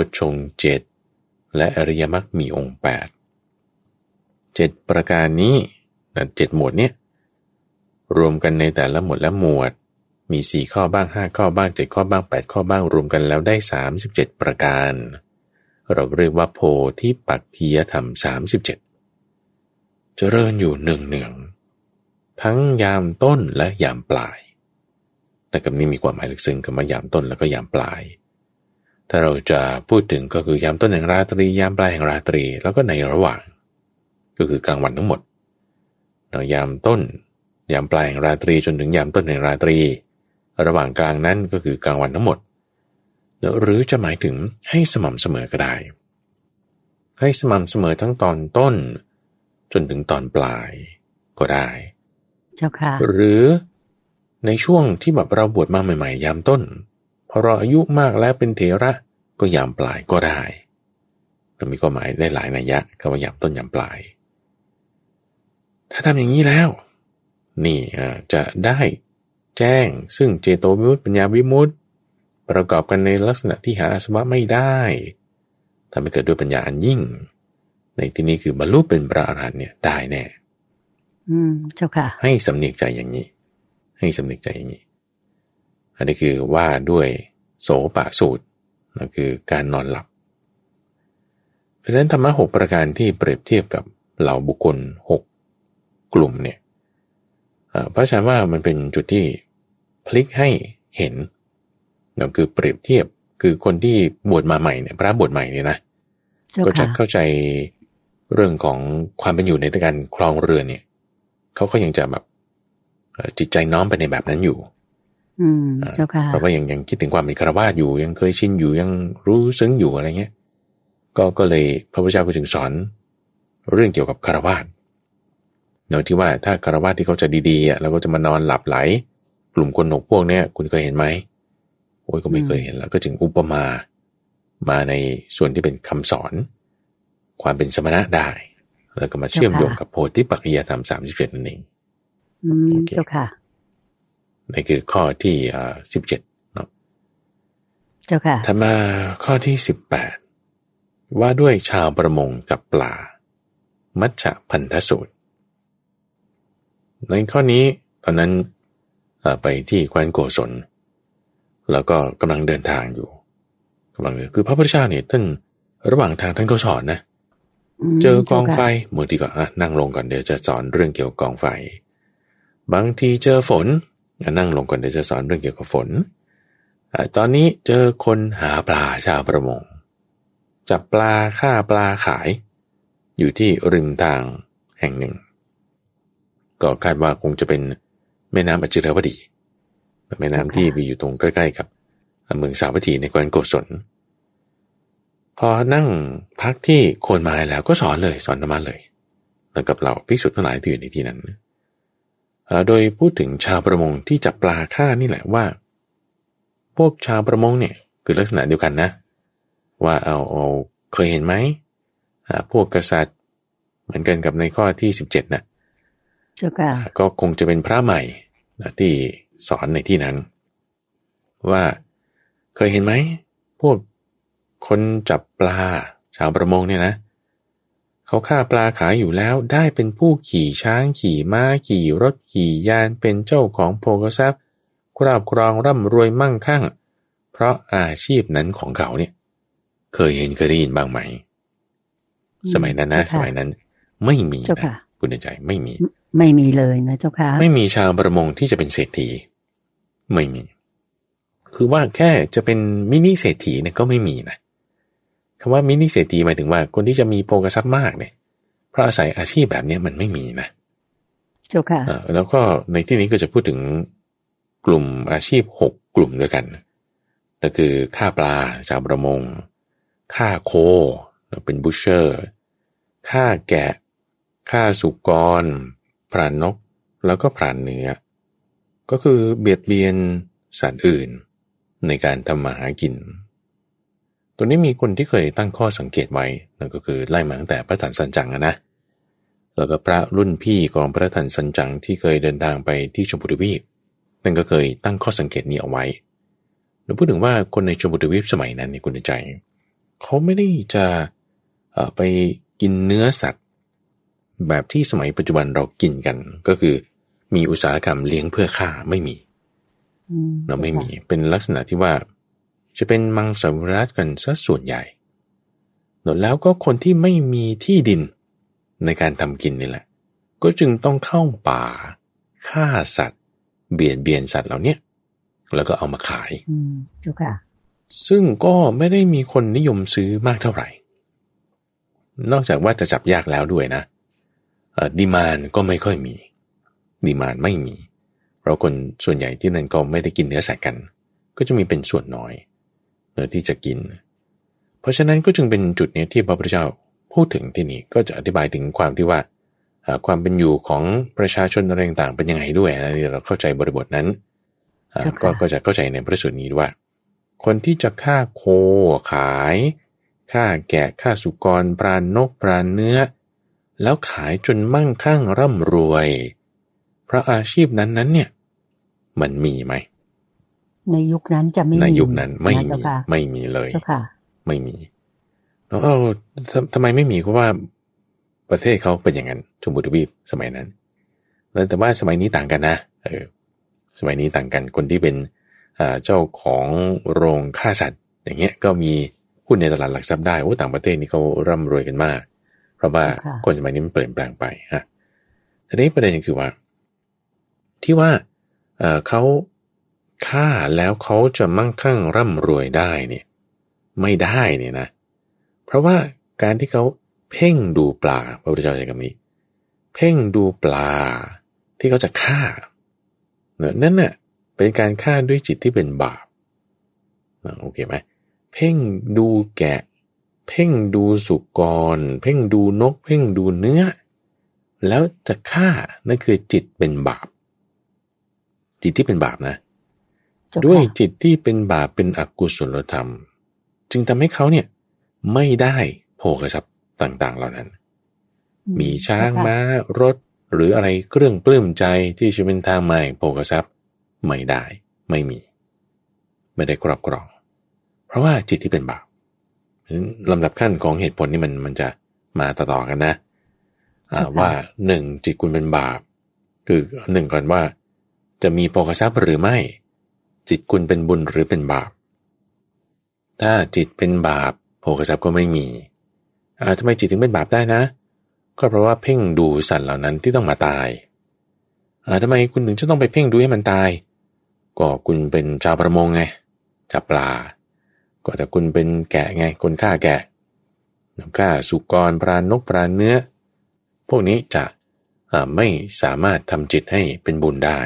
ชฌงเจ็ดและอริยมรรคมีองค์แปดเจ็ดประการนี้เจ็ดหมวดเนี่ยรวมกันในแต่ละหมวดและหมวด มีสี่ข้อบ้างห้าข้อบ้างเจ็ดข้อบ้างแปดข้อบ้างรวมกันแล้วได้สามสิบเจ็ดประการ เราเรียกว่าโพธิปักขียธรรมสามสิบเจ็ดเจริญอยู่หนึ่งหนึ่งทั้งยามต้นและยามปลายแต่กับนี้มีความหมายลึกซึ้งคำว่ายามต้นแล้วก็ยามปลาย ถ้าเราจะพูดถึงก็คือยามต้นแห่งราตรียามปลายแห่งราตรี แล้วก็ในระหว่าง ก็คือกลางวันทั้งหมดยามต้น ยามปลายแห่งราตรีจนถึงยามต้นแห่งราตรี ระหว่างกลางนั้นก็คือกลางวันทั้งหมด หรือจะหมายถึงให้สม่ำเสมอก็ได้ ให้สม่ำเสมอทั้งตอนต้น จนถึงตอนปลายก็ได้ เจ้าค่ะ หรือในช่วงที่แบบเราบวชมาใหม่ ๆ ยามต้น พอเราอายุมากแล้วเป็นเถระก็ยามปลายก็ได้เรามีความหมายได้หลายนัยยะคำว่ายามต้นยามปลาย ถ้าทำอย่างนี้แล้ว นี่จะได้แจ้งซึ่งเจโตวิมุตติปัญญาวิมุตติ ประกอบกันในลักษณะที่หาอาสวะไม่ได้ทำให้เกิดด้วยปัญญาอันยิ่ง ในที่นี้คือบรรลุเป็นพระอรหันต์เนี่ยได้แน่ อืมเจ้าค่ะ ให้สำเนียกใจอย่างนี้ ให้สำเนียกใจอย่างนี้ อันนี้คือว่าด้วยโสปะสูตรนั่นคือการนอนหลับเพราะฉะนั้นธรรมะหกประการที่เปรียบเทียบกับเหล่าบุคคลหกกลุ่มเนี่ยเพราะฉันว่ามันเป็นจุดที่พลิกให้เห็นนั่นคือเปรียบเทียบคือคนที่บวชมาใหม่เนี่ยพระบวชใหม่เนี่ยนะก็จะเข้าใจเรื่องของความเป็นอยู่ในการครองเรือนเนี่ยเขาก็ยังจะแบบจิตใจน้อมไปในแบบนั้นอยู่อืม เจ้าค่ะเพราะว่ายังยังคิดถึงความเป็นคารวะอยู่ยังเคยชินอยู่ยังรู้ซึ้งอยู่อะไรเงี้ยก็ก็เลยพระพุทธเจ้าก็ถึงสอน เรื่องเกี่ยวกับคารวะเนาะที่ว่าถ้าคารวะที่เขาจะดีๆอะแล้วก็จะมานอนหลับไหล กลุ่มคนหนกพวกเนี้ยคุณเคยเห็นไหมโอ้ยก็ไม่เคยเห็นแล้วก็จึงอุปมา มาในส่วนที่เป็นคำสอน ความเป็นสมณะได้ แล้วก็มาเชื่อมโยงกับโพธิปัจจะธรรมสามสิบเจ็ดนั่นเองอืมเจ้าค่ะ นี่คือข้อที่อ่าสิบเจ็ดเนาะเจ้าค่ะถัดมาข้อที่สิบแปดว่าด้วยชาวประมงกับปลา มัชฌะพันธสูตร ในข้อนี้ตอนนั้นไปที่แคว้นโกศล แล้วก็กำลังเดินทางอยู่กำลังคือพระพุทธเจ้าเนี่ยท่านระหว่างทางท่านก็สอนนะ เจอกองไฟบางทีก็นั่งลงก่อนเดี๋ยวจะสอนเรื่องเกี่ยวกับกองไฟ บางทีเจอฝน นั่งลงก่อนเดี๋ยวจะสอนเรื่องเกี่ยวกับฝน ตอนนี้เจอคนหาปลาชาวประมง จับปลาฆ่าปลาขาย อยู่ที่ริมทางแห่งหนึ่ง ก็คาดว่าคงจะเป็นแม่น้ำอจิรวดี แม่น้ำที่มีอยู่ตรงใกล้ๆกับเมืองสาวัตถีในแคว้นโกศลพอนั่งพักที่โคนไม้แล้วก็สอนเลยสอนธรรมะเลยแล้วกับเราพิสุทธิ์ทั้งหลายที่อยู่ในที่นั้น โดยพูดถึงชาวประมงที่จับปลาฆ่านี่แหละว่า พวกชาวประมงเนี่ยคือลักษณะเดียวกันนะ ว่าเอาเอาเคยเห็นไหมพวกกษัตริย์เหมือนกันกับในข้อที่สิบเจ็ดนะก็คงจะเป็นพระใหม่นะที่สอนในที่นั้น ว่าเคยเห็นไหม พวกคนจับปลาชาวประมงเนี่ยนะ เขาฆ่าปลาขายอยู่แล้วได้เป็นผู้ขี่ช้างขี่ม้าขี่รถขี่ยานเป็นเจ้าของโภกทรัพย์ครอบครองร่ำรวยมั่งคั่ง เพราะอาชีพนั้นของเขาเนี่ย เคยเห็นเคยได้ยินบ้างไหม สมัยนั้นนะสมัยนั้น ไม่มีนะคุณใจไม่มี ไม่มีเลยนะเจ้าค่ะไม่มีชาวประมงที่จะเป็นเศรษฐี ไม่มี คือว่าแค่จะเป็นมินิเศรษฐีเนี่ยก็ไม่มีนะ คำว่ามินิเศรษฐีหมายถึงว่า คนที่จะมีโภกทรัพย์มากเนี่ยเพราะอาศัยอาชีพแบบนี้มันไม่มีนะเจ้าค่ะแล้วก็ในที่นี้ก็จะพูดถึงกลุ่มอาชีพหกกลุ่มด้วยกันก็คือฆ่าปลาชาวประมงฆ่าโคเป็นบูชเชอร์ฆ่าแกะฆ่าสุกรพรานนก แล้วก็พรานเนื้อ ก็คือเบียดเบียนสัตว์อื่น ในการทำมาหากิน ตัวนี้มีคนที่เคยตั้งข้อสังเกตไว้นั่นก็คือไล่มาตั้งแต่พระถันสันจังนะ แล้วก็พระรุ่นพี่ของพระถันสันจังที่เคยเดินทางไปที่ชมพูทวีปนั่นก็เคยตั้งข้อสังเกตนี้เอาไว้เราพูดถึงว่าคนในชมพูทวีปสมัยนั้นนี่คุณใจ เขาไม่ได้จะไปกินเนื้อสัตว์ แบบที่สมัยปัจจุบันเรากินกัน ก็คือ มีอุตสาหกรรมเลี้ยงเพื่อฆ่าไม่มีอืมเราไม่มีเป็นลักษณะที่ว่า จะเป็นมังสวิรัตกันซะส่วนใหญ่แล้วก็คนที่ไม่มีที่ดินในการทำกินนี่แหละ ก็จึงต้องเข้าป่าฆ่าสัตว์ เบียดเบียนสัตว์เหล่าเนี้ยแล้วก็เอามาขายอืมเจ้าค่ะซึ่งก็ไม่ได้มีคนนิยมซื้อมากเท่าไหร่ นอกจากว่าจะจับยากแล้วด้วยนะดีมานก็ไม่ค่อยมี ดีมานไม่มี เพราะคนส่วนใหญ่ที่นั่นก็ไม่ได้กินเนื้อสัตว์กัน ก็จะมีเป็นส่วนน้อยเนื้ อที่จะกิน เพราะฉะนั้นก็จึงเป็นจุดนี้ที่พระพุทธเจ้าพูดถึงที่นี่ก็จะอธิบายถึงความที่ว่าอ่าความเป็นอยู่ของประชาชนอะไรต่างๆเป็นยังไงด้วยนะที่เราเข้าใจบริบทนั้นอ่าครับก็ก็จะเข้าใจในพระสูตรนี้ว่า คนที่จะฆ่าโคขายฆ่าแกะฆ่าสุกรปรานนกปรานเนื้อ แล้วขายจนมั่งคั่งร่ำรวยเพราะอาชีพนั้นๆเนี่ย มันมีไหม ในยุคนั้นจะไม่มีในยุคนั้นไม่ะมีเจ้าค่ะไม่มีเลยเจ้าค่ะ ไม่มีแล้วเอาทำทำไมไม่มีเพราะว่าประเทศเขาเป็นอย่างนั้นชมพูทวีปสมัยนั้นแล้วแต่ว่าสมัยนี้ต่างกันนะเออสมัยนี้ต่างกันคนที่เป็นอ่าเจ้าของโรงฆ่าสัตว์ อย่างเงี้ยก็มีหุ้นในตลาดหลักทรัพย์ได้โอ้ต่างประเทศนี่เขาร่ำรวยกันมาก เพราะว่าค่ะคนสมัยนี้มันเปลี่ยนแปลงไปฮะทีนี้ประเด็นคือว่า ที่ว่าเอ่อเขา ฆ่าแล้วเขาจะมั่งคั่งร่ำรวยได้เนี่ยไม่ได้เนี่ยนะ เพราะว่าการที่เขาเพ่งดูปลาพระพุทธเจ้าใช้คำนี้ เพ่งดูปลาที่เขาจะฆ่าเนี่ยนั่นน่ะเป็นการฆ่าด้วยจิตที่เป็นบาปนะโอเคไหมเพ่งดูแกะ เพ่งดูสุกร เพ่งดูนก เพ่งดูเนื้อ แล้วจะฆ่านั่นคือจิตเป็นบาป จิตที่เป็นบาปนะ ด้วยจิตที่เป็นบาปเป็นอกุศลธรรม จึงทำให้เขาเนี่ยไม่ได้โภคทรัพย์ต่าง ๆ เหล่านั้นอืมีช้างเจ้ค่ะม้ารถหรืออะไรเครื่องปลื้มใจที่จะเป็นทางมาแห่งโภคทรัพย์ไม่ได้ไม่มี ไม่ได้ครอบครอง เพราะว่าจิตที่เป็นบาปเพราะฉะนั้นลำดับขั้นของเหตุผลนี่มันมันจะมาต่อๆกันนะอ่าว่าหนึ่งจิตคุณเป็นบาป คือหนึ่งก่อนว่า จะมีโภคทรัพย์หรือไม่ จิตคุณเป็นบุญหรือเป็นบาป ถ้าจิตเป็นบาปโภคทรัพย์ก็ไม่มีอ่าทำไมจิตถึงเป็นบาปได้นะ ก็เพราะว่าเพ่งดูสัตว์เหล่านั้นที่ต้องมาตายอ่าทำไมคุณถึงจะต้องไปเพ่งดูให้มันตาย ก็คุณเป็นชาวประมงไงจับปลา ก็แต่คุณเป็นแกะไง คนฆ่าแกะฆ่าสุกรปรานกปราเนื้อ พวกนี้จะไม่สามารถทำจิตให้เป็นบุญได้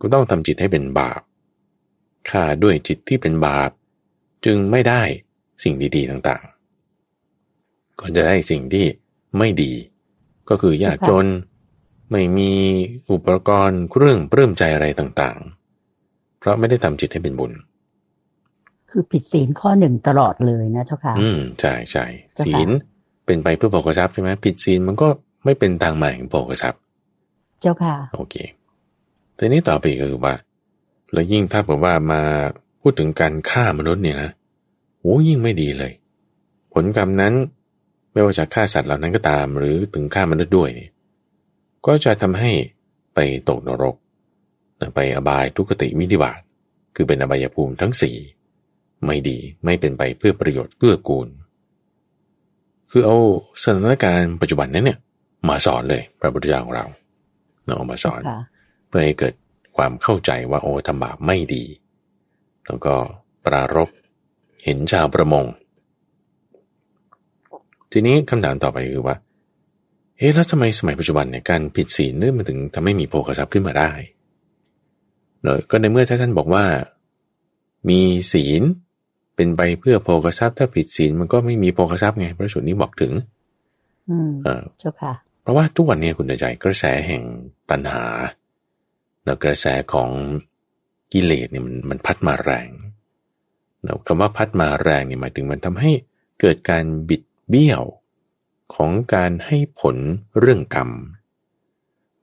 ก็ต้องทำจิตให้เป็นบาป ฆ่าด้วยจิตที่เป็นบาป จึงไม่ได้สิ่งดีๆต่างๆ ก็จะได้สิ่งที่ไม่ดี ก็คือยากจนไม่มีอุปกรณ์เครื่องปลื้มใจอะไรต่างๆ เพราะไม่ได้ทำจิตให้เป็นบุญ คือผิดศีลข้อหนึ่งตลอดเลยนะเจ้าค่ะ อืมใช่ใช่เจ้าค่ะศีลเป็นไปเพื่อโภคทรัพย์ใช่ไหมผิดศีลมันก็ไม่เป็นทางมาแห่งโภคทรัพย์ เจ้าค่ะ โอเคทีนี้ต่อไปก็คือว่า แล้วยิ่งถ้าบอกว่ามาพูดถึงการฆ่ามนุษย์เนี่ยนะโอ้ยิ่งไม่ดีเลย ผลกรรมนั้นไม่ว่าจะฆ่าสัตว์เหล่านั้นก็ตาม หรือถึงฆ่ามนุษย์ด้วยเนี่ยก็จะทำให้ไปตกนรก ไปอบายทุกขติมิติบาตคือเป็นอบายภูมิทั้งสี่ไม่ดีไม่เป็นไปเพื่อประโยชน์เกื้อกูล คือเอาสถานการณ์ปัจจุบันนั้นเนี่ยมาสอนเลยพระพุทธเจ้าของเราเนาะเอามาสอนค่ะเพื่อให้เกิด ความเข้าใจว่าโอ้ทำบาปไม่ดี แล้วก็ปรารบเห็นชาวประมง ทีนี้คำถามต่อไปคือว่า เอ๊ะแล้วทำไมสมัยปัจจุบันเนี่ยการผิดศีลเนี่ยมันถึงทำให้มีโภคทรัพย์ขึ้นมาได้เนอะก็ในเมื่อท่านบอกว่า มีศีลเป็นไปเพื่อโภคทรัพย์ถ้าผิดศีลมันก็ไม่มีโภคทรัพย์ไงพระสูตรนี้บอกถึง อืมเออเจ้าค่ะ เพราะว่าทุกวันนี้คุณเดชใจกระแสแห่งตัณหา แล้วกระแสของกิเลสเนี่ยมันมันพัดมาแรงแล้วคำว่าพัดมาแรงเนี่ยหมายถึงมันทำให้เกิดการบิดเบี้ยวของการให้ผลเรื่องกรรม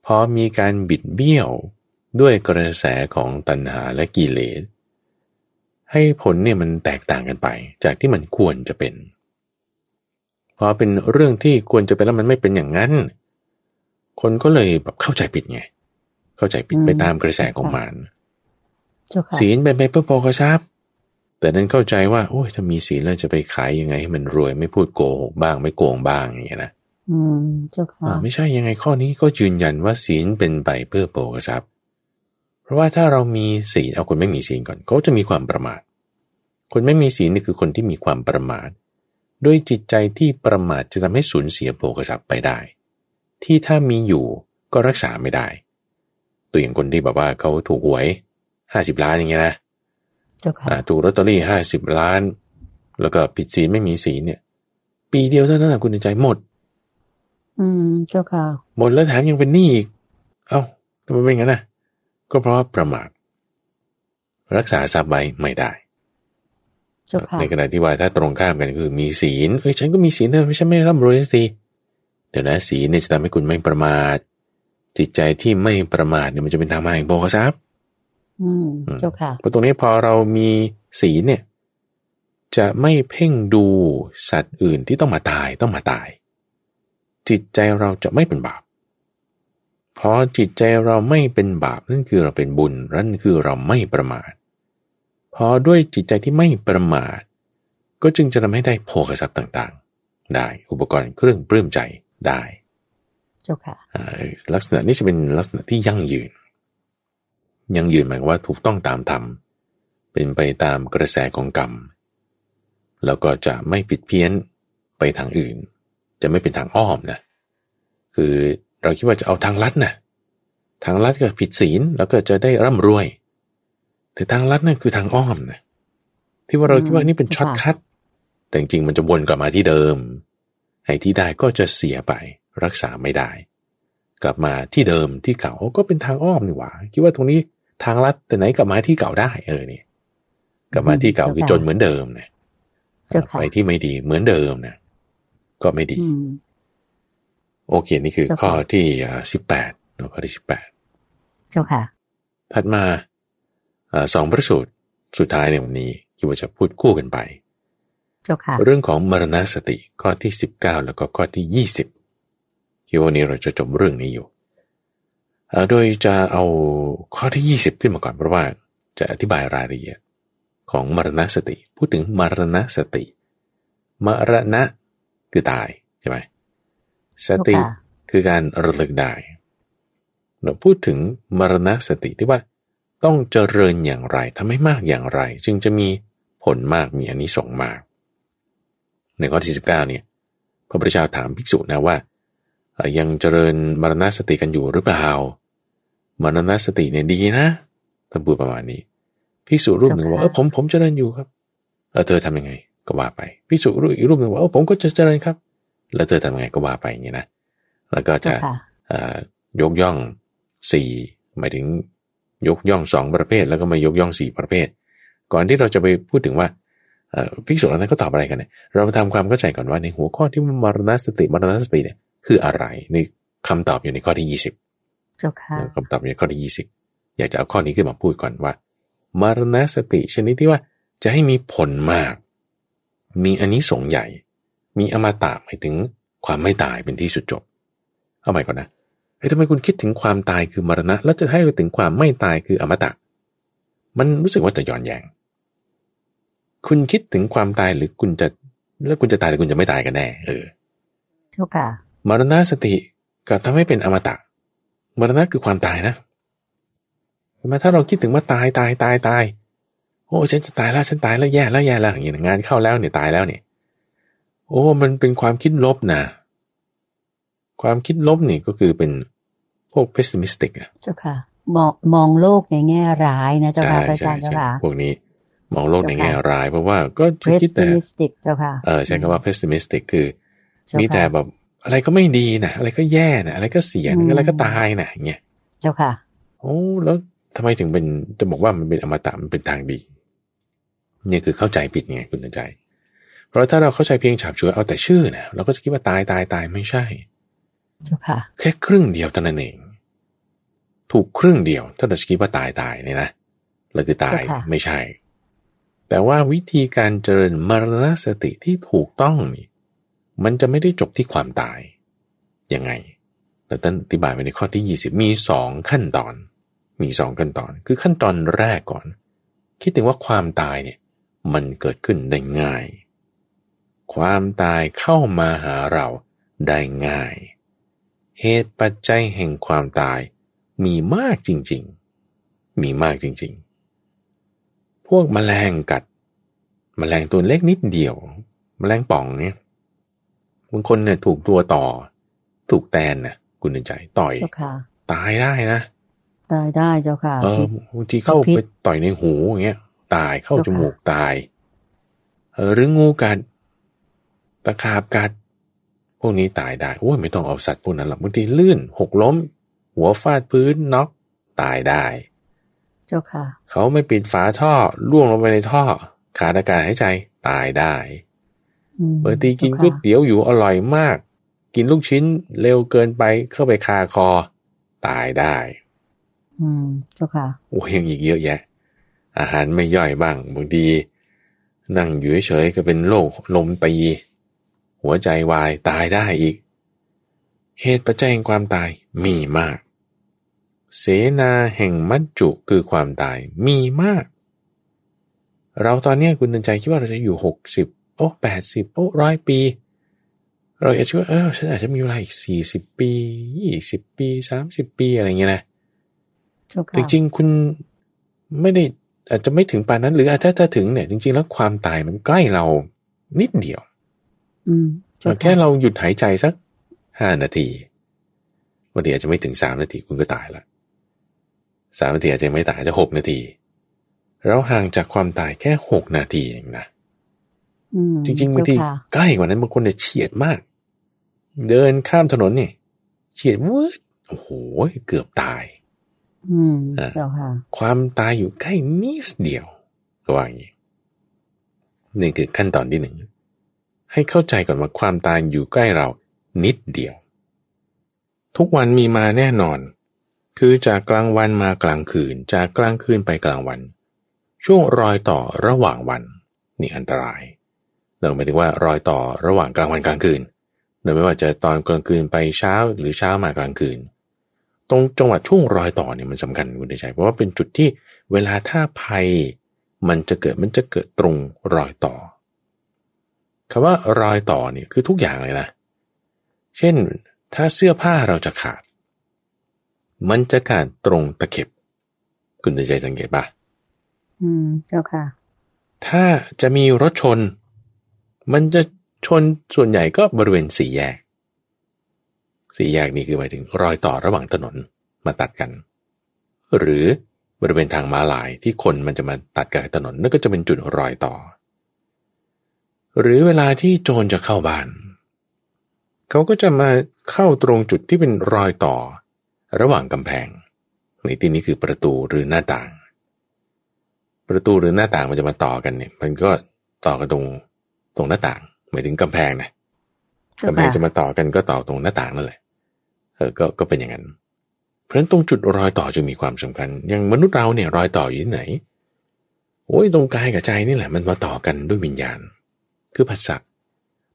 พอมีการบิดเบี้ยวด้วยกระแสของตัณหาและกิเลส ให้ผลเนี่ยมันแตกต่างกันไป จากที่มันควรจะเป็น พอเป็นเรื่องที่ควรจะเป็นแล้วมันไม่เป็นอย่างนั้น คนก็เลยแบบเข้าใจผิดไง เข้าใจผิดไปตามกระแสของมารเจ้าค่ะศีลเป็นไปเพื่อโภคทรัพย์ แต่นั้นเข้าใจว่าโอ้ยถ้ามีศีลแล้วจะไปขายยังไงให้มันรวยไม่พูดโกหกบ้าง ไม่โกงบ้างอย่างเงี้ยนะอืมเจ้าค่ะอ่าไม่ใช่ยังไงข้อนี้ก็ยืนยันว่าศีลเป็นไปเพื่อโภคทรัพย์ เพราะว่าถ้าเรามีศีลเอาคนไม่มีศีลก่อนเขาจะมีความประมาท คนไม่มีศีลนี่คือคนที่มีความประมาทด้วยจิตใจที่ประมาทจะทำให้สูญเสียโภคทรัพย์ไปได้ ที่ถ้ามีอยู่ก็รักษาไม่ได้ ตัวอย่างคนที่แบบว่าเขาถูกหวยห้าสิบล้านอย่างเงี้ยนะเจ้าค่ะอ่าถูกลอตเตอรี่ห้าสิบล้าน แล้วก็ผิดศีลไม่มีศีลเนี่ย ปีเดียวเท่านั้นนะคุณใจหมด อืมเจ้าค่ะหมดแล้วแถมยังเป็นหนี้อีก เอ้าทำไมเป็นงั้นนะก็เพราะว่าประมาทรักษาทรัพย์ไว้ไม่ได้เจ้าค่ะในขณะที่ว่าถ้าตรงข้ามกันคือมีศีลเอ้ยฉันก็มีศีลแต่ไม่ใช่ไม่ร่ำรวยสิเดี๋ยวนะศีลเนี่ยจะทำให้คุณไม่ประมาท จิตใจที่ไม่ประมาทเนี่ยมันจะเป็นทางมาแห่งโภคทรัพย์อืมเจ้าค่ะเพราะตรงนี้พอเรามีศีลเนี่ย จะไม่เพ่งดูสัตว์อื่นที่ต้องมาตายต้องมาตาย จิตใจเราจะไม่เป็นบาปพอจิตใจเราไม่เป็นบาปนั่นคือเราเป็นบุญนั่นคือเราไม่ประมาทพอด้วยจิตใจที่ไม่ประมาท ก็จึงจะทำให้ได้โภคทรัพย์ต่างๆ ได้อุปกรณ์เครื่องปลื้มใจได้เจ้าค่ะอ่าลักษณะนี้จะเป็นลักษณะที่ยั่งยืน ยั่งยืนหมายความว่าถูกต้องตามธรรม เป็นไปตามกระแสของกรรม แล้วก็จะไม่ผิดเพี้ยนไปทางอื่น จะไม่เป็นทางอ้อมนะ คือเราคิดว่าจะเอาทางลัดนะทางลัดก็ผิดศีลแล้วก็จะได้ร่ำรวย แต่ทางลัดนั่นคือทางอ้อมนะ ที่ว่าเราคิดว่านี่เป็น shortcut แต่จริงๆมันจะวนกลับมาที่เดิม ไอ้ที่ได้ก็จะเสียไป รักษาไม่ได้ กลับมาที่เดิมที่เก่าก็เป็นทางอ้อมนี่หว่าคิดว่าตรงนี้ทางลัดแต่ไหนกลับมาที่เก่าได้เออเนี่ยกลับมาที่เก่าคือจนเหมือนเดิมนะเจ้าค่ะไปที่ไม่ดีเหมือนเดิมนะก็ไม่ดีอืมโอเคนี่คือเจ้าค่ะข้อที่สิบแปดข้อที่สิบแปดเจ้าค่ะ ถัดมาอ่าสองพระสูตรสุดท้ายในวันนี้คิดว่าจะพูดคู่กันไป เจ้าค่ะ เรื่องของมรณสติข้อที่สิบเก้าแล้วก็ข้อที่ยี่สิบ คิดว่าวันนี้เราจะจบเรื่องนี้อยู่อ่าโดยจะเอาข้อที่ยี่สิบขึ้นมาก่อนเพราะว่าจะอธิบายรายละเอียดของมรณสติ พูดถึงมรณสติ มรณะคือตายใช่ไหมสติเจ้าค่ะคือการระลึกได้ เราพูดถึงมรณสติที่ว่าต้องเจริญอย่างไรทำให้มากอย่างไร จึงจะมีผลมากมีอันนี้ส่งส์มาก ในข้อที่สิบเก้าเนี่ยพระพุทธเจ้าถามภิกษุนะว่าเอ่อ ยังเจริญมรณสติกันอยู่หรือเปล่ามรณสติเนี่ยดีนะท่านพูดประมาณนี้ภิกษุรูปหนึ่งว่าเออผมผมเจริญอยู่ครับเออเธอทำยังไง ก็ว่าไปภิกษุรูปอีกรูปหนึ่งว่าเออผมก็จะเจริญครับ แล้วเธอทำยังไงก็ว่าไปอย่างนี้นะแล้วก็จะเจ้าค่ะเอ่อยกย่องสี่หมายถึงยกย่องสองประเภท แล้วก็มายกย่องสี่ประเภท ก่อนที่เราจะไปพูดถึงว่าเอ่อภิกษุเหล่านั้นก็ตอบอะไรกันเนี่ยเรามาทำความเข้าใจก่อนว่าในหัวข้อที่ว่ามรณสติมรณสติเนี่ย คืออะไรในคำตอบอยู่ในข้อที่ยี่สิบเจ้าค่ะคำตอบอยู่ในข้อที่ยี่สิบอยากจะเอาข้อนี้ขึ้นมาพูดก่อนว่ามรณสติชนิดที่ว่าจะให้มีผลมาก มีอันนี้สงส์ใหญ่ มีอมตะหมายถึงความไม่ตายเป็นที่สุดจบ เอาใหม่ก่อนนะเฮ้ยทำไมคุณคิดถึงความตายคือมรณะ แล้วจะให้ไปถึงความไม่ตายคืออมตะ มันรู้สึกว่าจะย้อนแยง คุณคิดถึงความตายหรือคุณจะ แล้วคุณจะตายหรือคุณจะไม่ตายกันแน่ เออเจ้าค่ะ มรณสติกับทำให้เป็นอมตะมรณะคือความตายนะเห็นไหมถ้าเราคิดถึงว่าตายตายตายตายโอ้ฉันจะตายแล้วฉันตายแล้วแย่แล้วแย่แล้วอย่างเงี้ยงานเข้าแล้วเนี่ยตายแล้วเนี่ยโอ้มันเป็นความคิดลบนะความคิดลบนี่ก็คือเป็นพวก pessimistic อะเจ้าค่ะมองมองโลกในแง่ร้ายนะเจ้าใช่ค่ะพระอาใช่จารย์เจ้าใช่ค่ะพวกนี้มองโลกในเจ้าค่ะแง่ร้าย เพราะว่าก็จะเพรสคิดแต่ติมิสติกเจ้าค่ะเออใช้คำว่า pessimistic คือเจ้ามีแต่ค่ะแบบ อะไรก็ไม่ดีนะอะไรก็แย่นะอะไรก็เสียอืนะมอะไรก็ตายนะอย่างเงี้ยเจ้าค่ะ โอ้แล้วทำไมถึงเป็นจะบอกว่ามันเป็นอมตะมันเป็นทางดี เนี่ยคือเข้าใจผิดไงคุณใจ เพราะถ้าเราเข้าใจเพียงฉาบฉวยเอาแต่ชื่อนะเราก็จะคิดว่าตายตายตายไม่ใช่เจ้าค่ะ แค่ครึ่งเดียวเท่านั้นเอง ถูกครึ่งเดียวถ้าเราจะคิดว่าตายตายเนี่ยนะเราคือตายเจ้าค่ะไม่ใช่ แต่ว่าวิธีการเจริญมรณสติที่ถูกต้องนี่ มันจะไม่ได้จบที่ความตาย ยังไงแล้วท่านอธิบายไว้ในข้อที่ยี่สิบมีสองขั้นตอน มีสองขั้นตอน คือขั้นตอนแรกก่อน คิดถึงว่าความตายเนี่ยมันเกิดขึ้นได้ง่าย ความตายเข้ามาหาเราได้ง่าย เหตุปัจจัยแห่งความตายมีมากจริง ๆ มีมากจริง ๆ พวกแมลงกัดแมลงตัวเล็กนิดเดียวแมลงป่องเนี่ย บางคนเนี่ยถูกตัวต่อ ถูกแตนนะคุณเดินใจต่อยเจ้าค่ะตายได้นะตายได้เจ้าค่ะเออพิษบางทีเข้าพิษไปต่อยในหูอย่างเงี้ย ตายเข้าเจ้าจค่ะมูกตาย เออหรืองูกัดตะขาบกัด พวกนี้ตายได้โอ้ยไม่ต้องเอาสัตว์พวกนั้นหรอกบางทีลื่นหกล้ม หัวฟาดพื้นน็อกตายได้ เจ้าค่ะ เขาไม่ปิดฝาท่อล่วงลงไปในท่อ ขาดอากาศหายใจตายได้ อืมบางทีกินก๋วยเจ้าค่ะเตี๋ยวอยู่อร่อยมาก กินลูกชิ้นเร็วเกินไปเข้าไปคาคอ ตายได้ อืมเจ้าค่ะโอ้ยยังอีกเยอะแยะ อาหารไม่ย่อยบ้างบางทีนั่งอยู่เฉยๆก็เป็นโรคลมตี หัวใจวายตายได้อีก เหตุปัจจัยแห่งความตายมีมาก เสนาแห่งมัจจุคือความตายมีมาก เราตอนเนี้ยคุณเดินใจคิดว่าเราจะอยู่หกสิบโอ้แปดสิบโอ้ร้อยปี เราอาจจะคิดว่าเออฉันอาจจะมีเวลาอีกสี่สิบปียี่สิบปีสามสิบปีอะไรเงี้ยนะเจ้าค่ะจริงๆคุณไม่ได้อาจจะไม่ถึงปานนั้น หรืออาจจะถ้าถึงเนี่ย จริง ๆ แล้วความตายมันใกล้เรานิดเดียว อืมเจ้าแค่ค่ะเราหยุดหายใจสักห้านาทีวันนี้อาจจะไม่ถึงสามนาทีคุณก็ตายละสามนาทีอาจจะไม่ตายอาจจะหกนาที เราห่างจากความตายแค่หกนาทีเองนะอืม จริงๆบางทีเจ้ค่ะใกล้กว่านั้นบางคนเนี่ยเฉียดมาก เดินข้ามถนนเนี่ยเฉียดวืดโอ้โหเกือบตาย อืมอ่าเจ้าค่ะ ความตายอยู่ใกล้นิดเดียวก็ว่าอย่างนี้นี่คือขั้นตอนที่หนึ่งให้เข้าใจก่อนว่าความตายอยู่ใกล้เรานิดเดียว ทุกวันมีมาแน่นอน คือจากกลางวันมากลางคืน จากกลางคืนไปกลางวัน ช่วงรอยต่อระหว่างวัน นี่อันตราย เราหมายถึงว่ารอยต่อระหว่างกลางวันกลางคืนโดยไม่ว่าจะตอนกลางคืนไปเช้าหรือเช้ามากลางคืน ตรงจังหวัดช่วงรอยต่อเนี่ยมันสำคัญคุณเดชัยเพราะว่าเป็นจุดที่เวลาถ้าภัย มันจะเกิดมันจะเกิดตรงรอยต่อคำว่ารอยต่อเนี่ยคือทุกอย่างเลยนะ เช่นถ้าเสื้อผ้าเราจะขาด มันจะขาดตรงตะเข็บ คุณเดชัยสังเกตปะอืมเจ้าค่ะ ถ้าจะมีรถชน มันจะชนส่วนใหญ่ก็บริเวณสี่แยก สี่แยกนี่คือหมายถึงรอยต่อระหว่างถนนมาตัดกัน หรือบริเวณทางม้าลายที่คนมันจะมาตัดกับถนนนั่นก็จะเป็นจุดรอยต่อ หรือเวลาที่โจรจะเข้าบ้าน เขาก็จะมาเข้าตรงจุดที่เป็นรอยต่อ ระหว่างกำแพงในที่นี้คือประตูหรือหน้าต่าง ประตูหรือหน้าต่างมันจะมาต่อกันเนี่ย มันก็ต่อกันตรง ตรงหน้าต่าง หมายถึงกำแพงนะเจ้ากำแพงค่ะจะมาต่อกันก็ต่อตรงหน้าต่างนั่นแหละเออก็ก็เป็นอย่างนั้น เพราะฉะนั้นตรงจุดรอยต่อจึงมีความสำคัญ อย่างมนุษย์เราเนี่ยรอยต่ออยู่ที่ไหน โอ้ยตรงกายกับใจนี่แหละ มันมาต่อกันด้วยวิญญาณ คือภาษา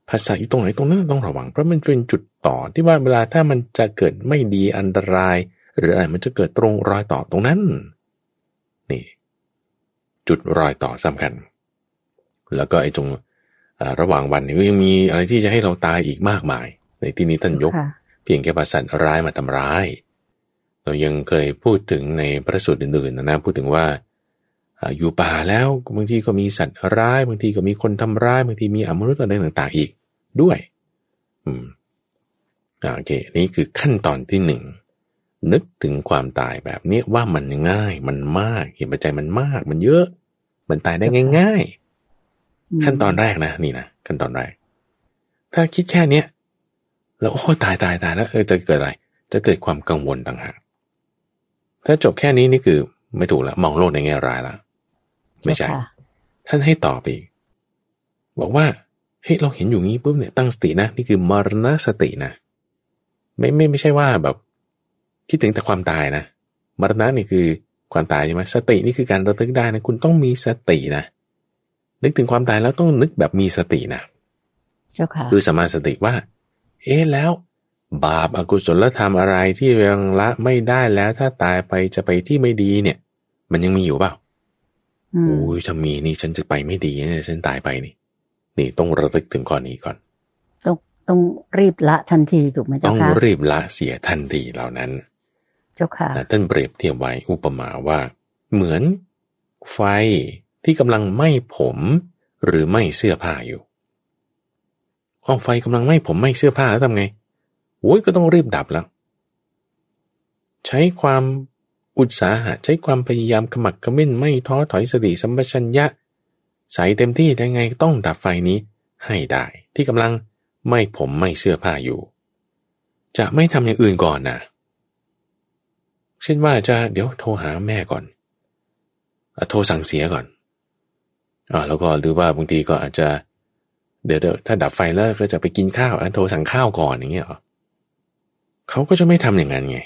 ภาษาอยู่ตรงไหนตรงนั้นต้องระวัง เพราะมันเป็นจุดต่อที่ว่าเวลาถ้ามันจะเกิดไม่ดีอันตราย หรืออะไรมันจะเกิดตรงรอยต่อตรงนั้น นี่ จุดรอยต่อสำคัญ แล้วก็ไอ้ตรงอ่า ระหว่างวันนี้ก็ยังมีอะไรที่จะให้เราตายอีกมากมาย ในที่นี้ท่านยกค่ะเพียงแค่ภาษาร้ายมาทำร้าย เรายังเคยพูดถึงในพระสูตรอื่นๆนะนะพูดถึงว่าอ่าอยู่ป่าแล้วบางทีก็มีสัตว์ร้ายบางทีก็มีคนทำร้ายบางทีมีอมนุษย์อะไรต่างๆอีกด้วย อืมอ่าโอเคนี่คือขั้นตอนที่หนึ่งนึกถึงความตายแบบนี้ว่ามันง่ายมันมากเหตุปัจจัยมันมาก มันเยอะ มันตายได้ง่ายๆม ขั้นตอนแรกนะนี่นะขั้นตอนแรก ถ้าคิดแค่เนี้ยแล้วโอ้ตายตายตายแล้วเออจะเกิดอะไร จะเกิดความกังวลต่างหากถ้าจบแค่นี้นี่คือไม่ถูกละมองโลกในแง่ร้ายละไม่ใช่เจ้าค่ะท่านให้ต่อไปอีกบอกว่าเฮ้ยเราเห็นอยู่งี้ปุ๊บเนี่ยตั้งสตินะนี่คือมรณสตินะไม่ไม่ไม่ใช่ว่าแบบ คิดถึงแต่ความตายนะมรณะนี่คือความตายใช่ไหมสตินี่คือการระลึกได้นะคุณต้องมีสตินะ นึกถึงความตายแล้วต้องนึกแบบมีสตินะเจ้าค่ะคือสมมาสติว่า เอ๊ะแล้ว บาปอากุศลธรรมอะไรที่ยังละไม่ได้แล้วถ้าตายไปจะไปที่ไม่ดีเนี่ย มันยังมีอยู่เปล่าอืมโอ้ยถ้ามีนี่ฉันจะไปไม่ดีเนี่ยฉันตายไปนี่ นี่ต้องระลึกถึงข้อนี้ก่อน ต้องต้องรีบละทันทีถูกไหมต้เจ้าองคะรีบละเสียทันทีเหล่านั้น เจ้าค่ะนะท่านเปรียบเทียบไว้อุปมาว่า เหมือนไฟ ที่กำลังไหม้ผมหรือไหม้เสื้อผ้าอยู่อ้าวไฟกำลังไหม้ผมไหม้เสื้อผ้าแล้วทำไงโอ้ยก็ต้องรีบดับแล้ว ใช้ความอุตสาหะ ใช้ความพยายามขมักขม้นไม่ท้อถอยสติสัมปชัญญะ ใส่เต็มที่ได้ไงต้องดับไฟนี้ให้ได้ ที่กำลังไหม้ผมไหม้เสื้อผ้าอยู่ จะไม่ทำอย่างอื่นก่อนนะเช่นว่าจะเดี๋ยวโทรหาแม่ก่อนอโทรสั่งเสียก่อน อ่าแล้วก็หรือว่าบางทีก็อาจจะเดี๋ยวเดี๋ยวถ้าดับไฟแล้วก็จะไปกินข้าวอะโทรสั่งข้าวก่อนอย่างเงี้ยเหรอเขาก็จะไม่ทำอย่างนั้นไง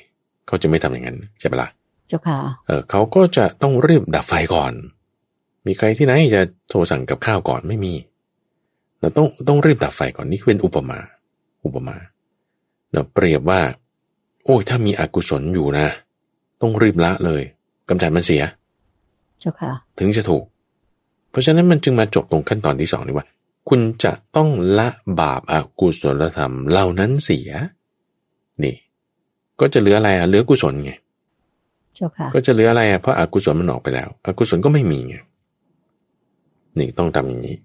เขาจะไม่ทำอย่างนั้นใช่ปะล่ะเจ้าค่ะ เออเขาก็จะต้องรีบดับไฟก่อน มีใครที่ไหนจะโทรสั่งกับข้าวก่อนไม่มี เราต้องต้องรีบดับไฟก่อนนี่เป็นอุปมา อุปมาเราเปรียบว่า โอ้ยถ้ามีอกุศลอยู่นะ ต้องรีบละเลยกำจัดมันเสีย เจ้าค่ะ ถึงจะถูก เพราะฉะนั้นมันจึงมาจบตรงขั้นตอนที่สองนี่ว่า คุณจะต้องละบาปอากุศลธรรมเหล่านั้นเสีย นี่ ก็จะเหลืออะไรอะเหลือกุศลไงเจ้าค่ะก็จะเหลืออะไรอะเพราะอากุศลมันออกไปแล้วอกุศลก็ไม่มีไงนี่ต้องทำอย่างนี้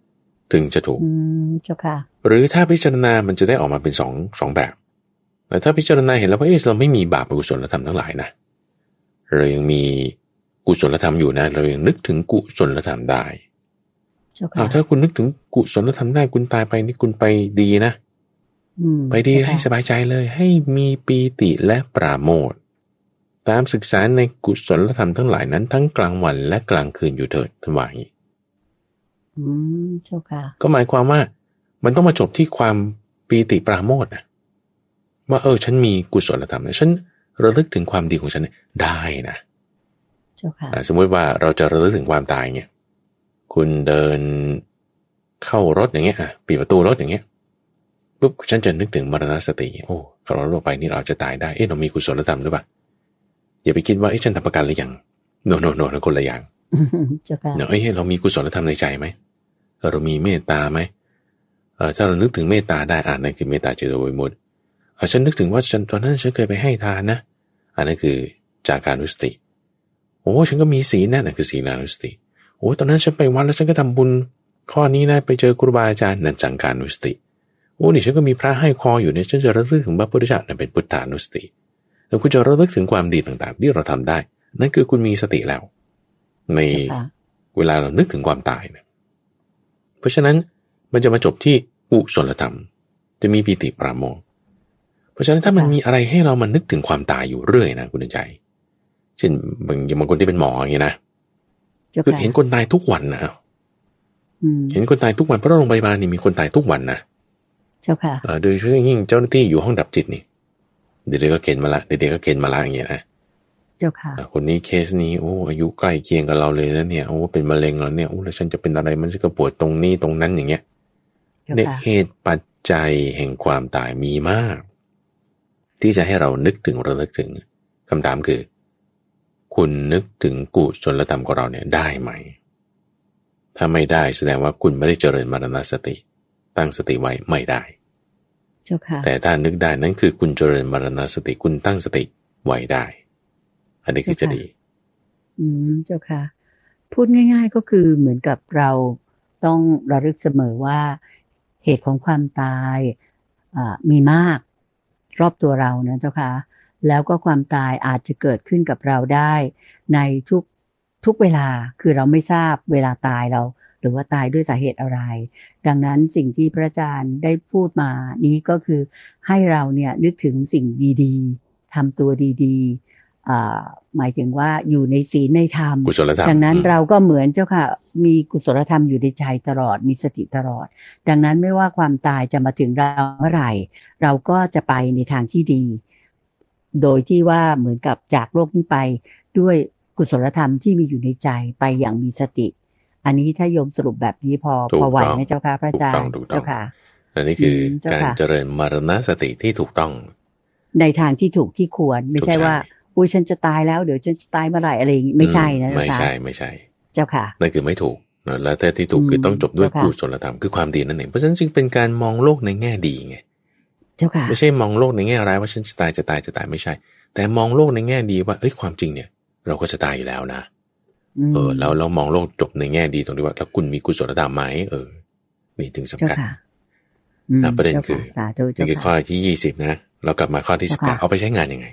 ถึงจะถูกอืมเจ้าค่ะหรือถ้าพิจารณามันจะได้ออกมาเป็นสองสองแบบแต่ถ้าพิจารณาเห็นแล้วว่าเอ๊ะเราไม่มีบาปอกุศลธรรมทั้งหลายนะเรายังมีกุศลธรรมอยู่นะ เรายังนึกถึงกุศลธรรมได้ เจ้าค่ะอ้าวถ้าคุณนึกถึงกุศลธรรมได้คุณตายไปนี่คุณไปดีนะอืมไปดีเจ้าค่ะให้สบายใจเลย ให้มีปีติและปราโมทย์ตามศึกษาในกุศลธรรมทั้งหลายนั้นทั้งกลางวันและกลางคืนอยู่เถิดท่านว่าอย่างนี้อืมเจ้าค่ะ ก็หมายความว่า มันต้องมาจบที่ความปีติปราโมทย์นะว่าเออ ฉันมีกุศลธรรมนะฉันระลึกถึงความดีของฉันเนี่ยได้นะเจ้าค่ะอ่าสมมติว่าเราจะระลึกถึงความตายเนี่ย คุณเดินเข้ารถอย่างเงี้ยอะปิดประตูรถอย่างเงี้ยปุ๊บฉันจะนึกถึงมรณสติโอ้เราลงไปนี่เราจะตายได้เอ๊ะเรามีกุศลธรรมหรือเปล่าอย่าไปคิดว่าเอ๊ะฉันทำประกันหรือยังโนโนโนคนละอย่างอืมเจ้าค่ะเนาะเอ้ยเรามีกุศลธรรมในใจไหมเออเรามีเมตตาไหมเออถ้าเรานึกถึงเมตตาได้อ่านนั่นคือเมตตาเจโตวิมุตติเออฉันนึกถึงว่าฉันตอนนั้นฉันเคยไปให้ทานนะอันนั้นคือจากการนุสติโอ้ฉันก็มีศีลนะนั่นคือศีลานุสติโอ้ตอนนั้นฉันไปวัดแล้วฉันก็ทำบุญ ข้อนี้นะไปเจอครูบาอาจารย์นั่นจังการนุสติโอ้นี่ฉันก็มีพระให้คออยู่เนี่ยฉันจะระลึกถึงพระพุทธเจ้านั่นเป็นพุทธานุสติแล้วคุณจะระลึกถึงความดีต่างๆ ที่เราทำได้ นั่นคือคุณมีสติแล้ว ในเจ้าค่ะเวลาเรานึกถึงความตายนะเพราะฉะนั้นมันจะมาจบที่อุศลธรรม จะมีปีติปราโมทย์เพราะฉะนั้นถ้ามันมีอะไรให้เรามันนึกถึงความตายอยู่เรื่อยนะคุณใจเช่นบางอย่างบางคนที่เป็นหมออย่างนี้นะเจ้า คือค่ะเห็นคนตายทุกวันนะอืมเห็นคนตายทุกวันเพราะโรงพยาบาลนี่มีคนตายทุกวันนะเจ้าค่ะเอ่อโดยเฉพาะอย่างยิ่งเจ้าหน้าที่อยู่ห้องดับจิตนี่เดี๋ยวๆก็เข็นมาละเดี๋ยวๆก็เข็นมาละอย่างเงี้ยนะเจ้าค่ะอะ คนนี้เคสนี้โอ้อายุใกล้เคียงกับเราเลยแล้วเนี่ยโอ้เป็นมะเร็งแล้วเนี่ยโอ้แล้วฉันจะเป็นอะไรมันก็ปวดตรงนี้ตรงนั้นอย่างเงี้ยเจ้าเนี่ยค่ะเหตุปัจจัยแห่งความตายมีมาก ที่จะให้เรานึกถึงระลึกถึงคำถามคือ คุณนึกถึงกุศลธรรมของเราเนี่ยได้ไหม ถ้าไม่ได้แสดงว่าคุณไม่ได้เจริญมรณสติ ตั้งสติไว้ไม่ได้เจ้าค่ะแต่ถ้านึกได้นั่นคือคุณเจริญมรณสติคุณตั้งสติไว้ได้ อันนี้คือจะดี อืมเจ้าค่ะ พูดง่าย ๆก็คือเหมือนกับเราต้องระลึกเสมอว่าเหตุของความตายอ่ามีมากรอบตัวเรานะเจ้าค่ะ แล้วก็ความตายอาจจะเกิดขึ้นกับเราได้ ในทุกทุกเวลาคือเราไม่ทราบเวลาตายเรา หรือว่าตายด้วยสาเหตุอะไร ดังนั้นสิ่งที่พระอาจารย์ได้พูดมานี้ก็คือให้เราเนี่ยนึกถึงสิ่งดีๆทำตัวดีๆอ่าหมายถึงว่าอยู่ในศีลในธรรมกุศลธรรมดังนั้นอืมเราก็เหมือนเจ้าค่ะ มีกุศลธรรมอยู่ในใจตลอดมีสติตลอด ดังนั้นไม่ว่าความตายจะมาถึงเราเมื่อไหร่ เราก็จะไปในทางที่ดี โดยที่ว่าเหมือนกับจากโลกนี้ไปด้วยกุศลธรรมที่มีอยู่ในใจไปอย่างมีสติ อันนี้ถ้าโยมสรุปแบบนี้พอถูกพอไหวต้องไหมเจ้าค่ะพระอาจารย์ถูกต้องถูกต้องเจ้าค่ะอันนี้คือมเจ้าการค่ะเจริญมรณสติที่ถูกต้อง ในทางที่ถูกที่ควรไม่ใช่ว่าอุ้ยฉันจะตายแล้วเดี๋ยวฉันจะตายเมื่อไหร่อะไรอย่างนี้ไม่ใช่นะไม่ใช่ไม่ใช่ เจ้าค่ะนั่นคือไม่ถูกนะแล้วแต่ที่ถูกคือต้องจบด้วยกุศลธรรมคือความดีนั่นเองเพราะฉะนั้นจึงเป็นการมองโลกในแง่ดีไง เจ้าค่ะไม่ใช่มองโลกในแง่ร้ายว่าฉันจะตายจะตายจะตายไม่ใช่ แต่มองโลกในแง่ดีว่าเอ้ยความจริงเนี่ย เราก็จะตายอยู่แล้วนะเออแล้วเรามองโลกจบในแง่ดีตรงที่ว่าแล้วคุณมีกุศลธรรมไหมเออนี่ถึงสำคัญนะประเด็นคือนี่คือข้อที่ยี่สิบนะ เรากลับมาข้อที่สิบแปดเอาไปใช้งานยังไง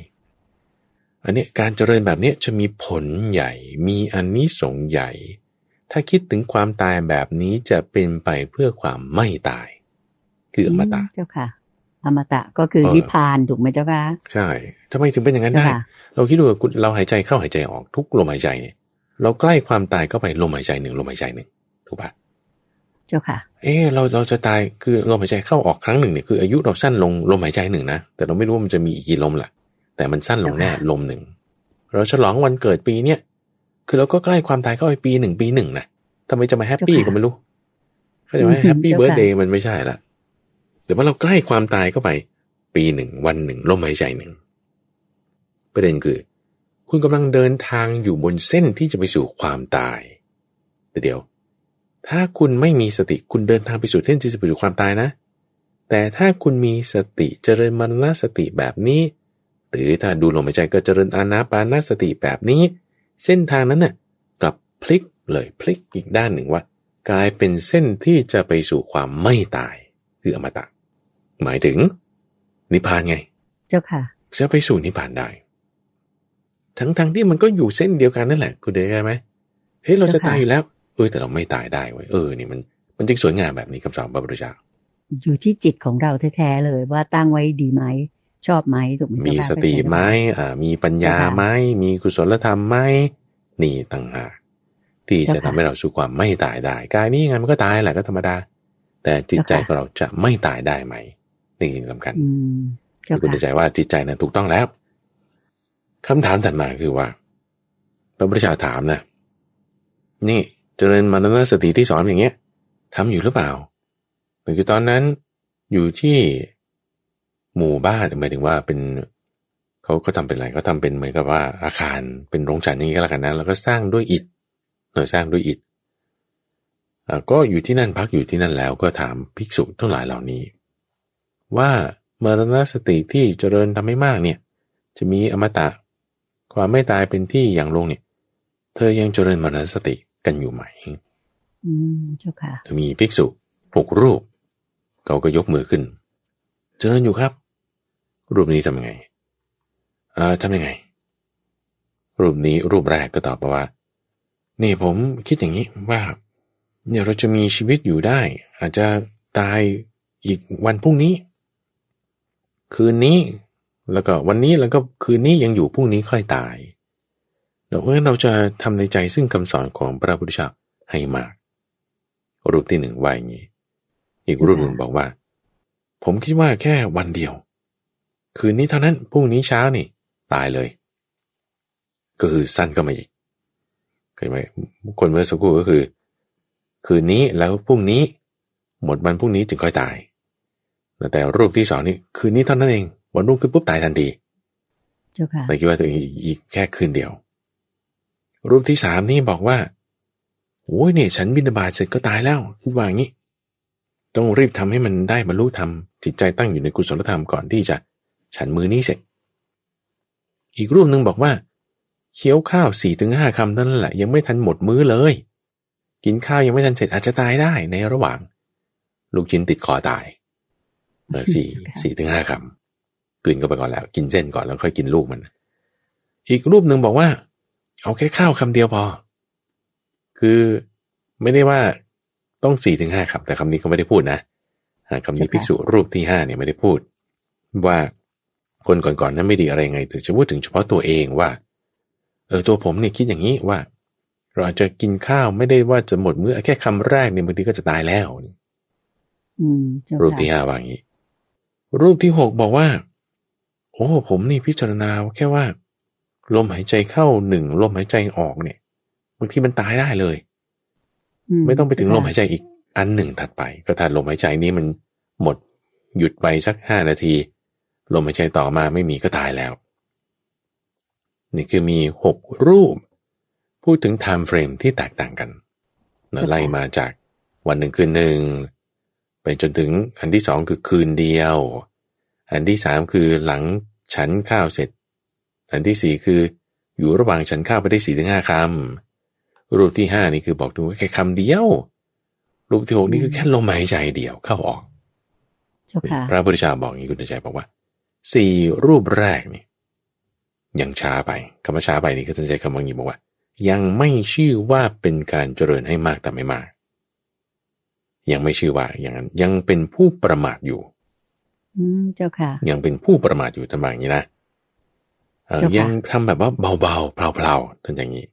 อันนี้การเจริญแบบนี้จะมีผลใหญ่ มีอันนี้สงใหญ่ ถ้าคิดถึงความตายแบบนี้จะเป็นไปเพื่อความไม่ตาย คืออมตะเจ้าค่ะ อมตะก็คือนิพพานถูกไหมเจ้าค่ะใช่ทำไมถึงเป็นอย่างนั้นได้เราคิดดูเราหายใจเข้าหายใจออกทุกลมหายใจเนี่ยเราใกล้ความตายก็ไปลมหายใจหนึ่งลมหายใจหนึ่งถูกปะเจ้าค่ะ เออเราเราจะตายคือลมหายใจเข้าออกครั้งหนึ่งเนี่ยคืออายุเราสั้นลงลมหายใจหนึ่งนะแต่เราไม่รู้ว่ามันจะมีอีกกี่ลมล่ะ แต่มันสั้นลงแน่ลมหนึ่งเราฉลองวันเกิดปีเนี่ยคือเราก็ใกล้ความตายเข้าไปปีหนึ่งปีหนึ่งนะทำไมจะมา happy ก็ไม่รู้เขาจะมา happy birthday มันไม่ใช่ละ แต่ว่าเราใกล้ความตายเข้าไป ปีหนึ่งวันหนึ่งลมหายใจหนึ่งประเด็นคือ คุณกำลังเดินทางอยู่บนเส้นที่จะไปสู่ความตาย แต่เดี๋ยว ถ้าคุณไม่มีสติคุณเดินทางไปสู่เส้นที่จะไปสู่ความตายนะ แต่ถ้าคุณมีสติเจริญมรณสติแบบนี้ หรือถ้าดูลมหายใจก็เจริญอานาปานาสติแบบนี้ เส้นทางนั้นน่ะกลับพลิกเลยพลิกอีกด้านหนึ่งว่า กลายเป็นเส้นที่จะไปสู่ความไม่ตายคืออมตะ หมายถึง นิพพานไง เจ้าค่ะ จะไปสู่นิพพานได้ ทั้งๆทที่มันก็อยู่เส้นเดียวกันนั่นแหละ คุณเดชไหมเฮ้ยเราจะตายอยู่แล้ว เออแต่เราไม่ตายได้เว้ยเออนี่มันมันจึงสวยงามแบบนี้คำสอนพระพุทธเจ้าอยู่ที่จิตของเราแท้ๆเลยว่าตั้งไว้ดีไหมชอบไหมถูกไหมมีสติไหมอ่า มีปัญญาไหมมีกุศลธรรมไหมนี่ต่างหากที่จะทำให้เราสู่ความไม่ตายได้กายนี้ยังไงมันก็ตายแหละก็ธรรมดา แต่จิตใจของเราจะไม่ตายได้ไหม นี่สิ่งสำคัญคุณใจว่าจิตใจนั้นถูกต้องแล้วคำถามถัดมาคือว่า พระพุทธเจ้าถามนะ นี่เจริญมรณสติที่สอนอย่างเงี้ยทำอยู่หรือเปล่าแต่คือตอนนั้นอยู่ที่หมู่บ้านหมายถึงว่าเป็นเขาก็ทำเป็นอะไรก็ทำเป็นเหมือนกับว่าอาคารเป็นโรงฉันอย่างนี้ก็แล้วกันนะแล้วก็สร้างด้วยอิฐเออสร้างด้วยอิฐก็อยู่ที่นั่นพักอยู่ที่นั่นแล้วก็ถามภิกษุทั้งหลายเหล่านี้ ว่ามรณสติที่เจริญทำให้มากเนี่ย จะมีอมตะ ความไม่ตายเป็นที่อย่างลงเนี่ย เธอยังเจริญมรณสติกันอยู่ไหม อืมเจ้าค่ะมีภิกษุหกรูป เขาก็ยกมือขึ้น เจริญอยู่ครับ รูปนี้ทำยังไงอ่าทำยังไง รูปนี้รูปแรกก็ตอบว่า นี่ผมคิดอย่างนี้ว่า เนี่ยเราจะมีชีวิตอยู่ได้ อาจจะตายอีกวันพรุ่งนี้ คืนนี้ แล้วก็วันนี้แล้วก็คืนนี้ยังอยู่พรุ่งนี้ค่อยตายเพราะฉะนั้นเราจะทำในใจซึ่งคำสอนของพระพุทธเจ้าให้มาก รูปที่หนึ่งว่าอย่างนี้อีกรูปหนึ่งบอกว่า ผมคิดว่าแค่วันเดียว คืนนี้เท่านั้นพรุ่งนี้เช้านี่ ตายเลย ก็คือสั้นก็มาอีกเคยไหมคนเมื่อสักครู่ก็คือ คืนนี้แล้วพรุ่งนี้ หมดวันพรุ่งนี้จึงค่อยตาย แต่รูปที่สองนี่คืนนี้เท่านั้นเอง วันรุ่งขึ้นปุ๊บตายทันทีไม่คิดว่าตัวเองอีกแค่คืนเดียว รูปที่สามนี่บอกว่าโอ้ยเนี่ยฉันบินบาตเสร็จก็ตายแล้วคิดว่าอย่างนี้ ต้องรีบทำให้มันได้บรรลุธรรมจิตใจตั้งอยู่ในกุศลธรรมก่อนที่จะฉันมือนี้เสร็จ อีกรูปหนึ่งบอกว่าเคี้ยวข้าวสี่ถึงห้าคำนั่นแหละ ยังไม่ทันหมดมื้อเลย กินข้าวยังไม่ทันเสร็จอาจจะตายได้ในระหว่าง ลูกชิ้นติดคอตาย สี่สี่ถึงห้าคำกินก็ไปก่อนแล้ว กินเส้นก่อนแล้วค่อยกินลูกมัน อีกรูปหนึ่งบอกว่า เอาแค่ข้าวคำเดียวพอ คือไม่ได้ว่าต้องสี่ถึงห้าคำแต่คำนี้ก็ไม่ได้พูดนะคำนี้ภิกษุรูปที่ห้าเนี่ยไม่ได้พูด ว่าคนก่อนๆนั้นไม่ดีอะไรไง แต่จะพูดถึงเฉพาะตัวเองว่า เออตัวผมเนี่ยคิดอย่างนี้ว่า เราอาจจะกินข้าวไม่ได้ว่าจะหมดมื้อแค่คำแรกเนี่ยบางทีก็จะตายแล้วรูปที่ห้าว่าอย่างนี้ รูปที่หกบอกว่า โอ้ผมนี่พิจารณาแค่ว่า ลมหายใจเข้าหนึ่งลมหายใจออกเนี่ยบางทีมันตายได้เลย ไม่ต้องไปถึงลมหายใจอีกอันหนึ่งถัดไป ก็ถ้าลมหายใจนี้มันหมดหยุดไปสักห้านาที ลมหายใจต่อมาไม่มีก็ตายแล้ว นี่คือมีหกรูป พูดถึงไทม์เฟรมที่แตกต่างกันนะไล่มาจากวันหนึ่งคืนหนึ่ง ไปจนถึงอันที่สองคือคืนเดียว อันที่สามคือหลังฉันข้าวเสร็จ อันที่สี่คืออยู่ระหว่างฉันข้าวไปได้สี่ถึงห้าคำรูปที่ห้านี่คือบอกดูแค่คำเดียว รูปที่หกนี่คือแค่ลมหายใจเดียวเข้าออกเจ้าค่ะพระพุทธเจ้าบอกอย่างนี้คุณใจบอกว่าสี่รูปแรกนี่ยังช้าไปคำว่าช้าไปนี่ก็จะใช้คำว่าอย่างนี้บอกว่า ยังไม่ชื่อว่าเป็นการเจริญให้มากแต่ไม่มาก ยังไม่ชื่อว่าอย่างนั้นยังเป็นผู้ประมาทอยู่ อืมเจ้าค่ะ ยังเป็นผู้ประมาทอยู่ทำไมอย่างนี้นะเอ่อเจ้าค่ะยังทำแบบว่าเบาๆเพลาๆท่านอย่างนี้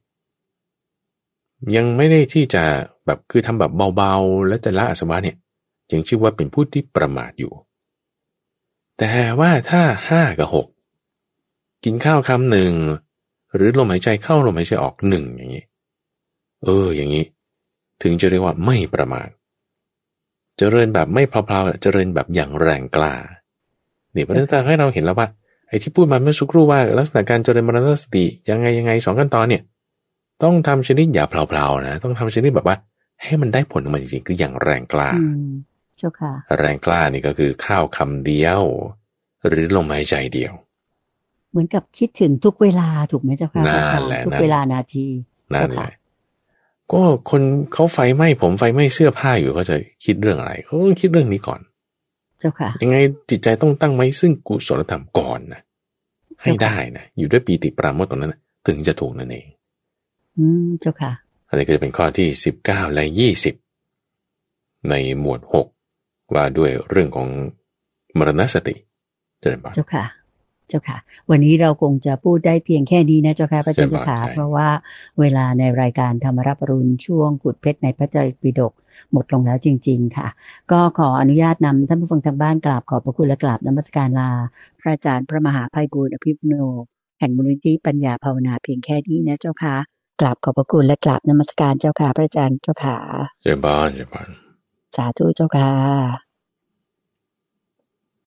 ยังไม่ได้ที่จะแบบคือทำแบบเบาๆ แล้วจะละอาสวะเนี่ยยังชื่อว่าเป็นผู้ที่ประมาทอยู่ แต่ว่าถ้าห้ากับหกกินข้าวคำหนึ่งหรือลมหายใจเข้าลมหายใจออกหนึ่งอย่างนี้ เออ อย่างนี้ ถึงจะเรียกว่าไม่ประมาท เจริญแบบไม่เพลาๆเจริญแบบอย่างแรงกล้าเนี่ยเพราะฉะนั้นให้เราเห็นแล้วว่าไอ้ที่พูดมาเมื่อสักครู่ว่าลักษณะการเจริญมรณสติยังไงยังไงสองขั้นตอนเนี่ยต้องทำชนิดอย่าเพลาๆนะต้องทำชนิดแบบว่า ให้มันได้ผลออกมาจริงๆคืออย่างแรงกล้าอืมเจ้าค่ะแรงกล้านี่ก็คือข้าวคำเดียว หรือลมหายใจเดียว เหมือนกับคิดถึงทุกเวลาถูกไหมเจ้าค่ะนั่นแหละทุกนั่นเวลานาทีนั่นเจ้าแหค่ะละ ก็คนเขาไฟไหม้ผมไฟไหม้เสื้อผ้าอยู่เขาจะคิดเรื่องอะไรเขาต้องคิดเรื่องนี้ก่อน เจ้าค่ะ ยังไงจิตใจต้องตั้งไว้ซึ่งกุศลธรรมก่อนนะให้ได้นะอยู่ด้วยปีติปราโมทย์ตรงนั้นนะถึงจะถูกนั่นเอง อืมเจ้าค่ะอันนี้ก็จะเป็นข้อที่สิบเก้าและยี่สิบในหมวดหกว่าด้วยเรื่องของมรณสติเจริญบานเจ้าค่ะ เจ้าค่ะ วันนี้เราคงจะพูดได้เพียงแค่นี้นะเจ้าค่ะพระเจ้าเชิญเจ้าค่ะบานใช่เพราะว่าเวลาในรายการธรรมรับอรุณช่วงขุดเพชรในพระไตรปิฎกหมดลงแล้วจริง ๆ ค่ะ ก็ขออนุญาตนำท่านผู้ฟังทางบ้านกราบขอบพระคุณและกราบนมัสการลา พระอาจารย์พระมหาภัยบูลย์อภิปุโน แห่งมูลนิธิปัญญาภาวนาเพียงแค่นี้นะเจ้าค่ะกราบขอบพระคุณและกราบนมัสการเจ้าค่ะพระอาจารย์เจ้าค่ะเจริญบานเจริญบานสาธุเจ้าค่ะ